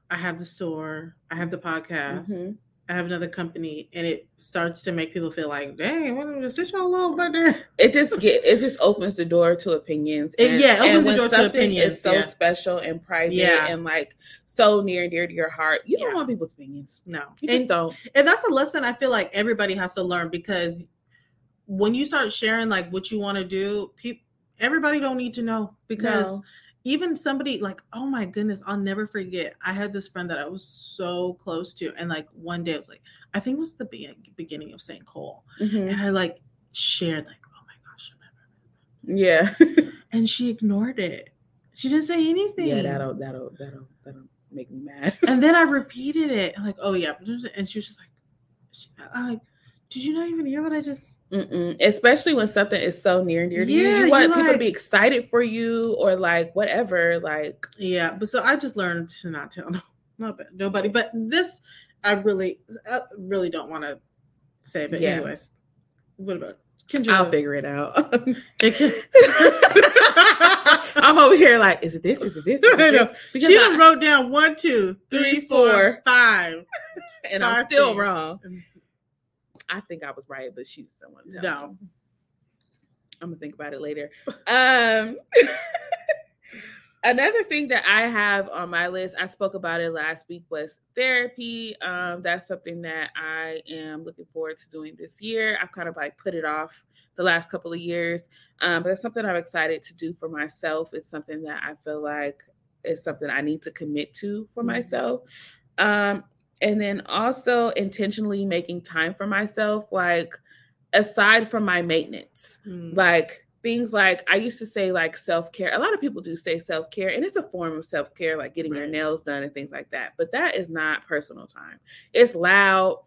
I have the store, I have the podcast, Mhm. I have another company, and it starts to make people feel like, dang, what is this your little butter? it just get it just opens the door to opinions. It- yeah, it opens the door to opinions, Is so yeah. special and private Yeah. and like so near and dear to your heart. You don't want people's opinions. No. You And, just don't. and that's a lesson I feel like everybody has to learn because when you start sharing like what you want to do, people everybody don't need to know because No. Even somebody like oh my goodness i'll never forget i had this friend that i was so close to and like one day i was like i think it was the be- beginning of st cole Mhm. and i like shared like oh my gosh Yeah. and she ignored it she didn't say anything yeah, that'll that'll that'll that'll make me mad. and then i repeated it like oh yeah and she was just like she, I, like did you not even hear what i just Mm-mm. Especially when something is so near and dear to you. Yeah, You you want people to be excited for you or like whatever. Like yeah but so i just learned to not tell no, not bad, nobody but this i really i really don't want to say but Yeah. anyways what about Kendra? I'll figure it out. I'm over here like, is it this? Is it this? Is I it this? Because she I- just wrote down one, two, three, four, five. and I'm still things. wrong. I think I was right, but she's someone. No. I'm gonna think about it later. Um, another thing that I have on my list, I spoke about it last week, was therapy. Um, that's something that I am looking forward to doing this year. I've kind of like put it off the last couple of years, um, but it's something I'm excited to do for myself. It's something that I feel like is something I need to commit to for Mhm. myself. Um, and then also intentionally making time for myself, like aside from my maintenance Mm. like things like I used to say like self care. A lot of people do say self care, and it's a form of self care, like getting your nails done and things like that. But that is not personal time. It's loud.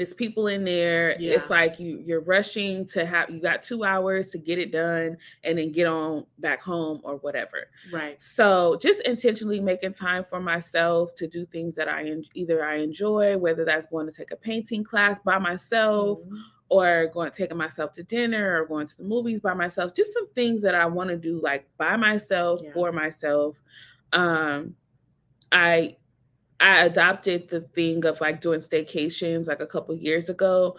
It's people in there. Yeah. It's like you you're rushing to have you got two hours to get it done and then get on back home or whatever. Right. So just intentionally making time for myself to do things that I en- either I enjoy, whether that's going to take a painting class by myself Mhm. or going taking myself to dinner or going to the movies by myself just some things that i want to do like by myself Yeah. for myself um i i adopted the thing of like doing staycations like a couple years ago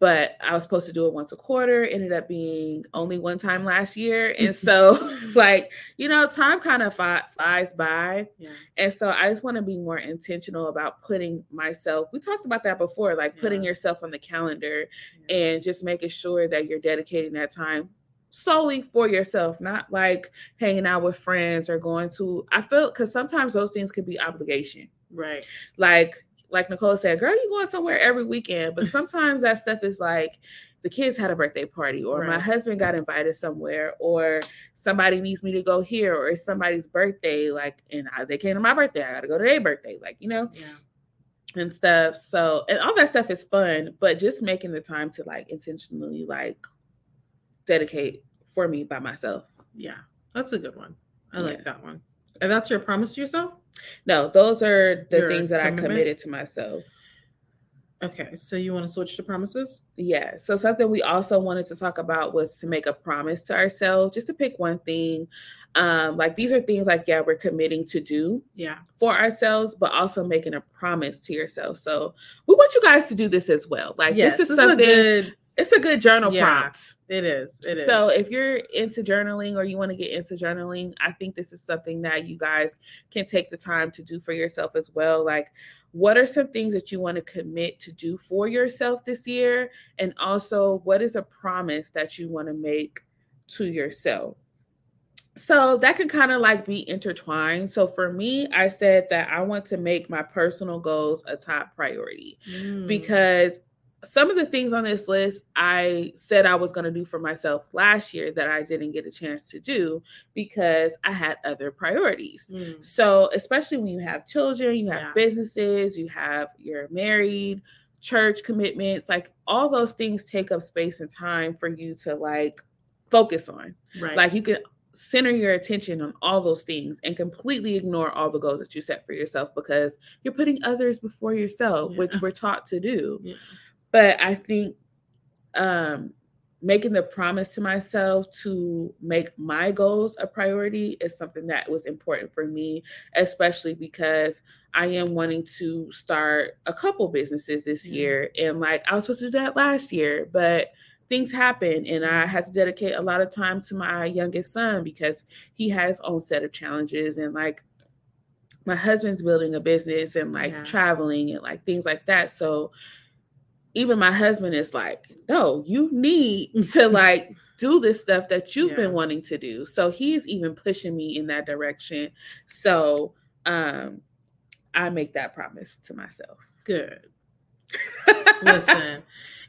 but I was supposed to do it once a quarter. Ended up being only one time last year, and so like you know, time kind of flies by, Yeah. and so I just want to be more intentional about putting myself. We talked about that before, like putting Yeah. yourself on the calendar and just making sure that you're dedicating that time solely for yourself, not like hanging out with friends or going to. I feel because sometimes those things can be obligation Right. like like Nicole said, girl, you going somewhere every weekend. But sometimes that stuff is like the kids had a birthday party, or my husband got invited somewhere, or somebody needs me to go here, or it's somebody's birthday, like, and I, they came to my birthday, I got to go to their birthday, like, you know, Yeah. and stuff. So, and all that stuff is fun, but just making the time to like intentionally like dedicate for me by myself. Yeah. That's a good one. I Yeah. like that one. And that's your promise to yourself? No, those are the Your things that I committed to myself. Okay. So you want to switch to promises? Yeah. So something we also wanted to talk about was to make a promise to ourselves, just to pick one thing. Um, like these are things like, yeah, we're committing to do Yeah. for ourselves, but also making a promise to yourself. So we want you guys to do this as well. Like yes, this is a something good. It's a good journal Yeah, prompt. It is. It is. So if you're into journaling or you want to get into journaling, I think this is something that you guys can take the time to do for yourself as well. Like, what are some things that you want to commit to do for yourself this year? And also, what is a promise that you want to make to yourself? So that can kind of like be intertwined. So for me, I said that I want to make my personal goals a top priority Mm. because some of the things on this list I said I was going to do for myself last year that I didn't get a chance to do because I had other priorities. Mm. So, especially when you have children, you have Yeah. businesses, you have you're married, church commitments, like all those things take up space and time for you to like focus on. Right. Like you can center your attention on all those things and completely ignore all the goals that you set for yourself because you're putting others before yourself, Yeah. which we're taught to do. Yeah. But I think um making the promise to myself to make my goals a priority is something that was important for me, especially because I am wanting to start a couple businesses this Yeah. year. And like I was supposed to do that last year, but things happen and I had to dedicate a lot of time to my youngest son because he has his own set of challenges and like my husband's building a business and like Yeah. traveling and like things like that. So even my husband is like, no, you need to like do this stuff that you've Yeah. been wanting to do. So he's even pushing me in that direction. So um I make that promise to myself. Good. Listen,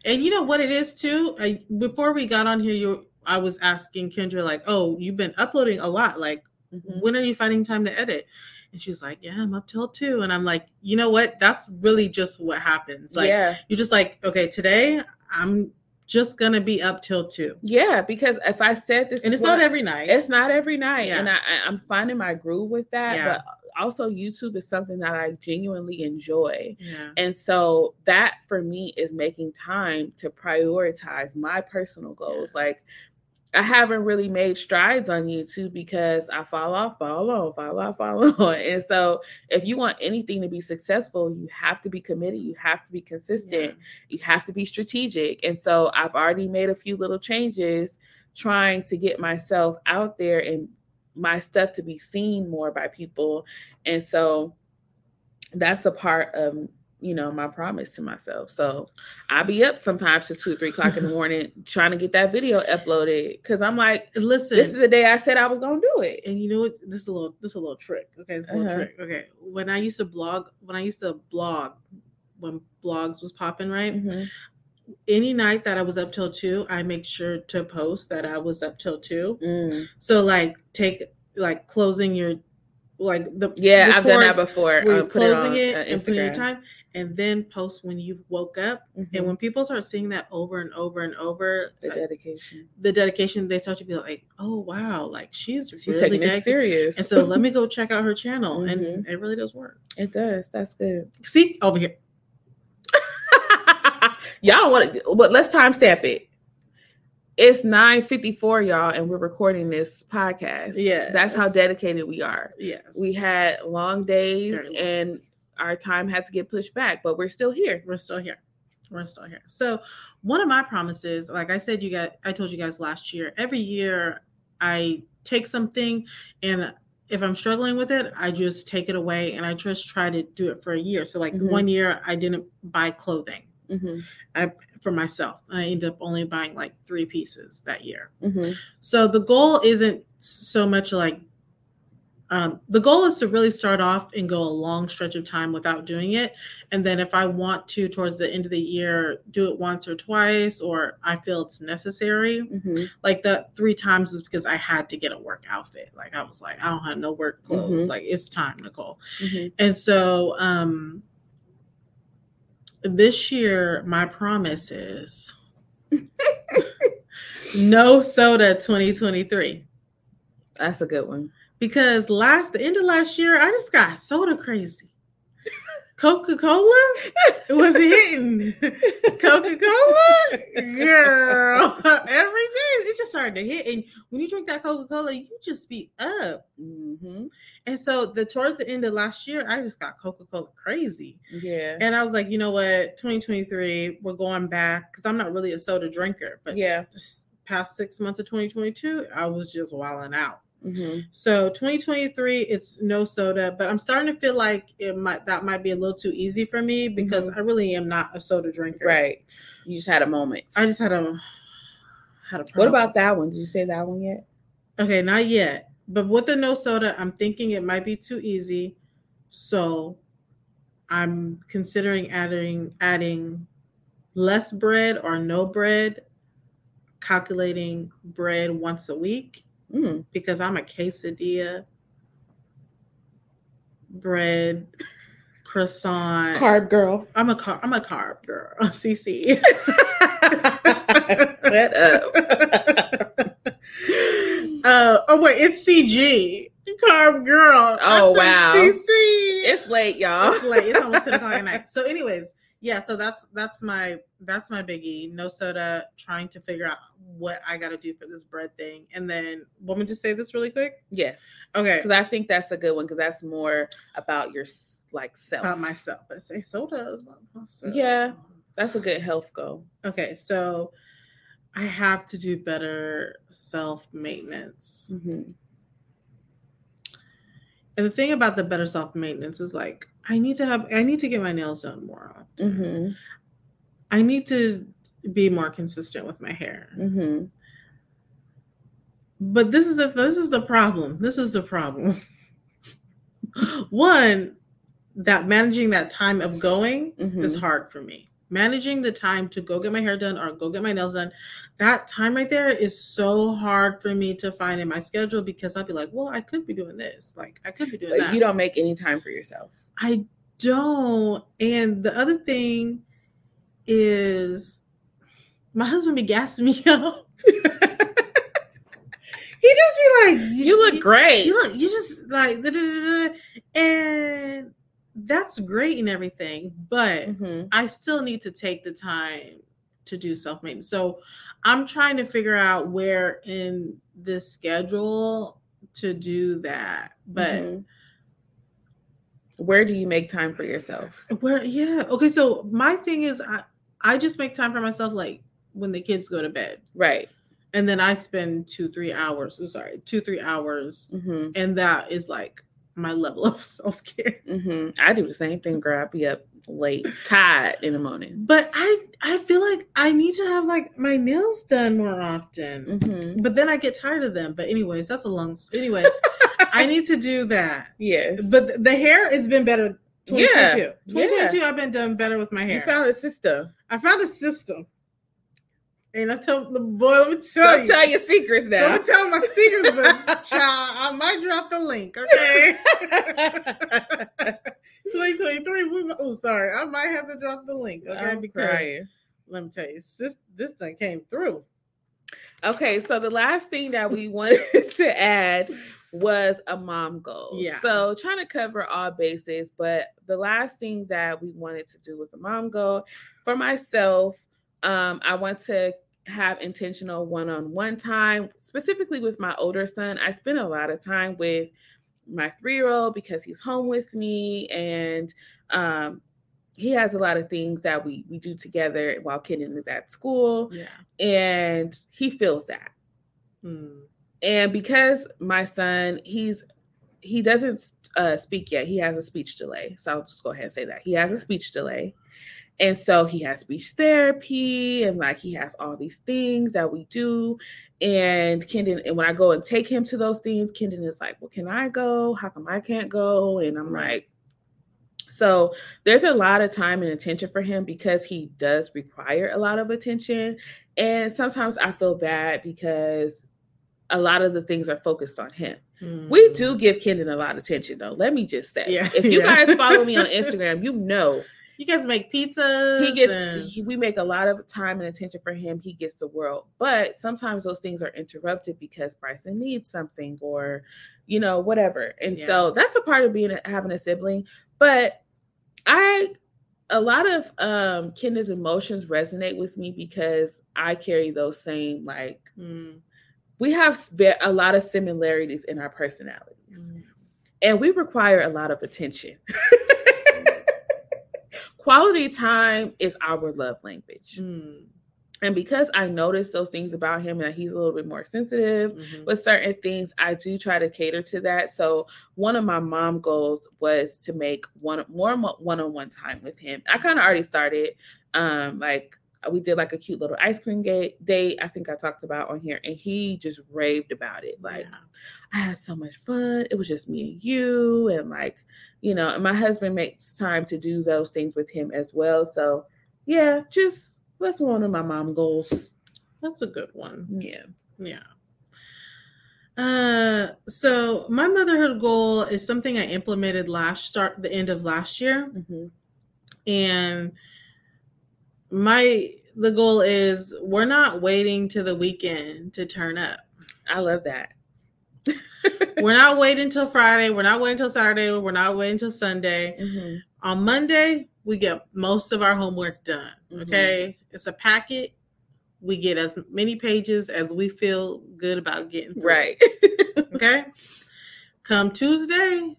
and you know what it is too. I, before we got on here, you I was asking Kendra like, "Oh, you've been uploading a lot. Like, Mhm. when are you finding time to edit?" And she's like, "Yeah, I'm up till two. And I'm like, "You know what? That's really just what happens. Like, yeah. you're just like, okay, today I'm just gonna be up till two, Yeah, because if I said this and it's not every night. It's not every night, and Yeah. I, I- I'm finding my groove with that. Yeah. But also, YouTube is something that I genuinely enjoy, yeah, and so that for me is making time to prioritize my personal goals. Like I haven't really made strides on YouTube because I fall off, fall on, fall off, fall on. And so, if you want anything to be successful, you have to be committed. You have to be consistent you have to be strategic. And so I've already made a few little changes trying to get myself out there and my stuff to be seen more by people. And so that's a part of you know my promise to myself. So I'll be up sometimes to two or three o'clock in the morning trying to get that video uploaded because I'm like, Listen, this is the day I said I was gonna do it. and you know what? This is a little this is a little trick. Okay, this is a little Uh-huh. trick. Okay. When I used to blog, when I used to blog, when blogs was popping, right? Mhm. Any night that I was up till two, I make sure to post that I was up till two. Mm. So like take like closing your like the Yeah, I've done that before. where uh, you're it closing on, it uh, and putting your time, and then post when you woke up. Mhm. And when people start seeing that over and over and over, the uh, dedication. the dedication, they start to be like, "Oh wow, like she's She's really taking serious. And so let me go check out her channel, Mhm. and it really does work. It does. That's good. See over here. y'all want to, but let's timestamp it. It's 9:54, y'all, and we're recording this podcast. Yeah, That's how dedicated we are. Yes, We had long days Very and our time had to get pushed back, but we're still here. we're still here. We're still here. So one of my promises, like I said, you guys, I told you guys last year. Every year, I take something, and if I'm struggling with it, I just take it away, and I just try to do it for a year. So like Mhm. one year, I didn't buy clothing Mm-hmm. for myself. I ended up only buying like three pieces that year. Mm-hmm. So the goal isn't so much like um, the goal is to really start off and go a long stretch of time without doing it. And then if I want to towards the end of the year do it once or twice, or I feel it's necessary, Mm-hmm. like the three times is because I had to get a work outfit. Like I was like, I don't have no work clothes. Mhm. Like it's time, Nicole. Mm-hmm. And so um this year my promise is no soda 2023 That's a good one. Because last the end of last year I just got soda crazy. Coca-Cola was hitting. Coca-Cola, girl, every day it just started to hit. And when you drink that Coca-Cola, you just be up. Mm-hmm. And so the towards the end of last year, I just got Coca-Cola crazy. Yeah. And I was like, you know what, 2023, we're going back because I'm not really a soda drinker, but yeah. past six months of 2022, I was just wilding out. Mm-hmm. So 2023, it's no soda, but I'm starting to feel like it might that might be a little too easy for me because I really am not a soda drinker. Mm-hmm. Right. You just had a moment. I just had a had a. what about that one? Did you say that one yet? Okay, not yet. But with the no soda, I'm thinking it might be too easy. So I'm considering adding adding less bread or no bread, calculating bread once a week Mm. because I'm a quesadilla, bread, croissant. Carb girl. I'm a carb. I'm a carb girl. CC. Shut up. uh, oh wait, it's CG. Carb girl. Oh, wow. CC. It's late, y'all. It's late. It's almost 10 o'clock at night. So, anyways, yeah. So that's that's my that's my biggie. No soda. Trying to figure out what I got to do for this bread thing, and then want me to say this really quick? Yes. Okay. Because I think that's a good one because that's more about your like self. About myself, I say soda is about myself. Yeah. That's a good health goal. Okay. So I have to do better self maintenance. Mm-hmm. And the thing about the better self maintenance is like I need to have I need to get my nails done more often. Mm-hmm. I need to be more consistent with my hair. Mm-hmm. But this is the this is the problem. This is the problem. One, that managing that time of going Mhm. is hard for me. Managing the time to go get my hair done or go get my nails done, that time right there is so hard for me to find in my schedule because I'd be like, well, I could be doing this. Like I could be doing that. You don't make any time for yourself. I don't. And the other thing is my husband be gassing me up. he just be like, You look great. You look, you just like, da, da, da. and that's great and everything, but Mhm. I still need to take the time to do self maintenance. So I'm trying to figure out where in this schedule to do that. But Mhm. where do you make time for yourself? Where yeah. Okay, so my thing is I I just make time for myself like when the kids go to bed. Right. And then I spend two, three hours. I'm sorry, two, three hours. Mm-hmm. And that is like my level of self-care. Mm-hmm. I do the same thing, girl. I be up late, tired in the morning. But I I feel like I need to have like my nails done more often. Mm-hmm. But then I get tired of them. But anyways, that's a long anyways. I need to do that. Yes. But th- the hair has been better 2022. Yeah, 2022 I've been done better with my hair. you found a system. I found a system. And I told the boy, let me tell Don't you. tell your secrets now. Don't tell my secrets, but child, I might drop the link, okay? 2023, we, oh, sorry, I might have to drop the link, okay? I'm because crying. let me tell you, this, this thing came through. Okay, so the last thing that we wanted to add was a mom goal. Yeah. So trying to cover all bases, but the last thing that we wanted to do was a mom goal for myself. Um, I want to have intentional one-on-one time, specifically with my older son. I spend a lot of time with my three-year-old because he's home with me and um he has a lot of things that we we do together while Kenan is at school. Yeah. And he feels that. Mm. And because my son, he's he doesn't uh, speak yet. He has a speech delay. So I'll just go ahead and say that. He has a speech delay. And so he has speech therapy and like he has all these things that we do. And Kendon, and when I go and take him to those things, Kendon is like, Well, can I go? How come I can't go? And I'm like, so there's a lot of time and attention for him because he does require a lot of attention. And sometimes I feel bad because a lot of the things are focused on him. Mm. We do give Kendon a lot of attention though. Let me just say. Yeah, if you yeah. guys follow me on Instagram, you know you guys make pizzas. He gets. And... He, we make a lot of time and attention for him. He gets the world, but sometimes those things are interrupted because Bryson needs something, or you know, whatever. And yeah. so that's a part of being having a sibling. But I, a lot of um Kendon's emotions resonate with me because I carry those same like. Mm. We have a lot of similarities in our personalities, mm. and we require a lot of attention. quality time is our love language. Mm. And because I noticed those things about him and he's a little bit more sensitive mm-hmm. with certain things, I do try to cater to that. So one of my mom goals was to make one more one-on-one time with him. I kind of already started. Um, like we did like a cute little ice cream date. I think I talked about on here, and he just raved about it. Like yeah. I had so much fun. It was just me and you, and like you know, and my husband makes time to do those things with him as well. So, yeah, just that's one of my mom goals. That's a good one. Yeah. Yeah. Uh, so my motherhood goal is something I implemented last start the end of last year, mm-hmm. and my the goal is we're not waiting to the weekend to turn up. I love that we're not waiting till Friday. We're not waiting till Saturday. We're not waiting till Sunday. Mm-hmm. On Monday, we get most of our homework done. Mm-hmm. Okay. It's a packet. We get as many pages as we feel good about getting through. Right. okay. Come Tuesday,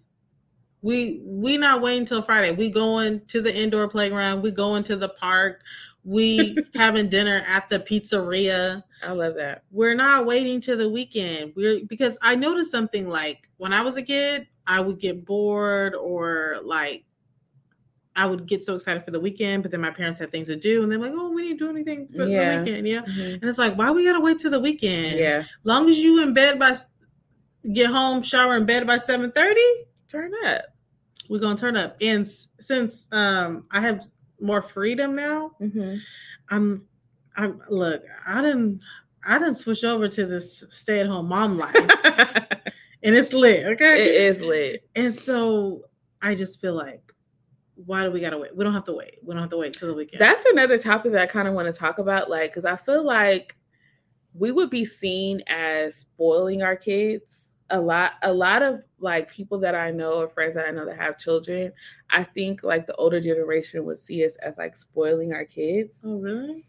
we we not waiting till Friday. We going to the indoor playground. We going to the park. We having dinner at the pizzeria. I love that. We're not waiting to the weekend. We're because I noticed something like when I was a kid, I would get bored or like I would get so excited for the weekend, but then my parents had things to do, and they're like, "Oh, we didn't do anything for yeah. the weekend." Yeah, mm-hmm. and it's like, why we gotta wait till the weekend? Yeah, long as you in bed by get home, shower in bed by seven thirty, turn up. We're gonna turn up, and since um I have more freedom now, mm-hmm. I'm I look, I didn't I didn't switch over to this stay at home mom life. and it's lit, okay? It is lit. And so I just feel like why do we gotta wait? We don't have to wait. We don't have to wait till the weekend. That's another topic that I kind of want to talk about, like, because I feel like we would be seen as spoiling our kids a lot a lot of like people that i know or friends that i know that have children i think like the older generation would see us as like spoiling our kids oh really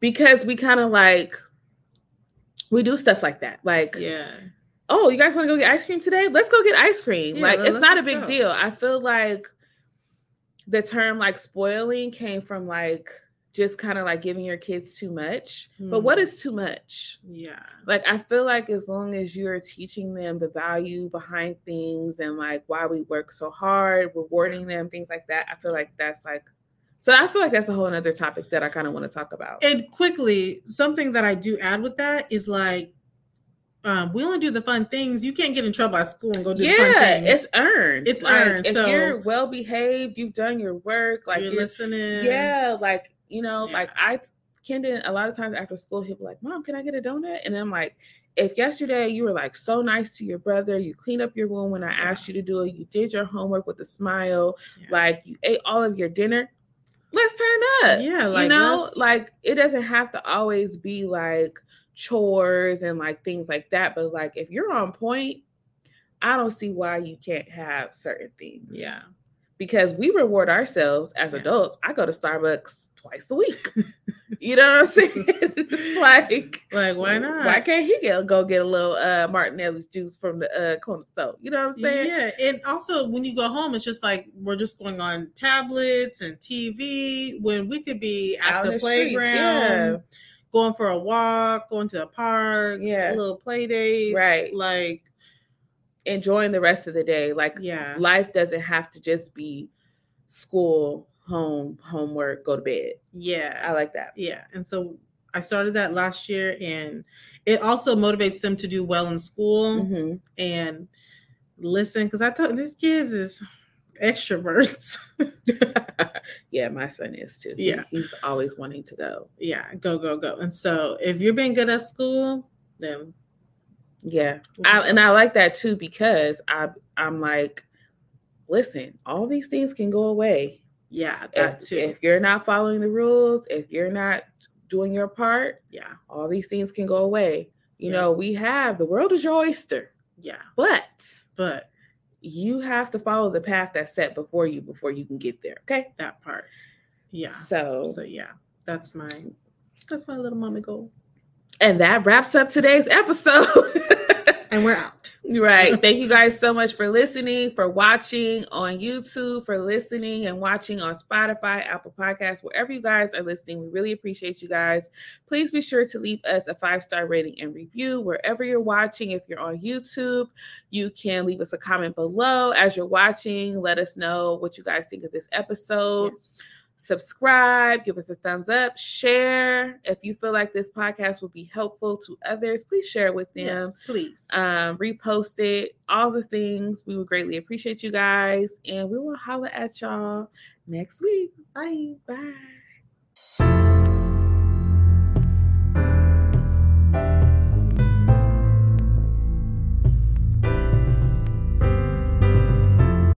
because we kind of like we do stuff like that. Like, yeah. Oh, you guys want to go get ice cream today? Let's go get ice cream. Yeah, like, it's not a big go. deal. I feel like the term like spoiling came from like just kind of like giving your kids too much. Mm. But what hmm. too much? Yeah. Like I feel like as long as you're teaching them the value behind things and like why we work so hard, rewarding them, things like that, I feel like that's like so I feel like that's a whole other topic that I kind of want to talk about. And quickly, something that I do add with that is like um, we only do the fun things. You can't get in trouble at school and go do the things. yeah, it's earned. It's like, earned. If so you're well behaved, you've done your work, like you're, you're listening. Yeah, like you know, yeah. like I Kendon, a lot of times after school, he'll be like, Mom, can I get a donut? And I'm like, if yesterday you were like so nice to your brother, you cleaned up your room when I asked you to do it, you did your homework with a smile, yeah. like you ate all of your dinner, let's turn up. Yeah, like you know, like it doesn't have to always be like chores and like things like that. But like if you're on point, I don't see why you can't have certain things. Yeah. Because we reward ourselves as yeah. adults. I go to Starbucks twice a week. you know what I'm saying? like, like why not? Why can't he get go get a little uh Martinelli's juice from the uh corner store? You know what I'm saying? Yeah, and also when you go home, it's just like we're just going on tablets and TV when we could be at Out the, the playground, yeah. going for a walk, going to a park, Yeah. little play date, Right. Like, Enjoying the rest of the day. Like yeah, life doesn't have to just be school, home, homework, go to bed. yeah, I like that. yeah. And so I started that last year, and it also motivates them to do well in school Mhm. and listen because I told these kids is extroverts. yeah, my son is too. He- Yeah. he's always wanting to go. yeah, go go go. And so if you're being good at school, then Yeah, I, and I like that too because I I'm like, listen, all these things can go away yeah, that if, too. if you're not following the rules, if you're not doing your part, yeah, all these things can go away. You Yeah. know, we have the world is your oyster, yeah. but But you have to follow the path that's set before you before you can get there. Okay. that part, yeah. So, So yeah, that's my that's my little mommy goal. and that wraps up today's episode. And we're out. Right. Thank you guys so much for listening, for watching on YouTube, for listening and watching on Spotify, Apple Podcasts, wherever you guys are listening. We really appreciate you guys. Please be sure to leave us a five star rating and review wherever you're watching. If you're on YouTube, you can leave us a comment below as you're watching. Let us know what you guys think of this episode Yes. Subscribe, give us a thumbs up, share. If you feel like this podcast will be helpful to others, please share it with them. Yes, please. Um, repost it, all the things. We would greatly appreciate you guys, and we will holler at y'all next week. Bye. Bye.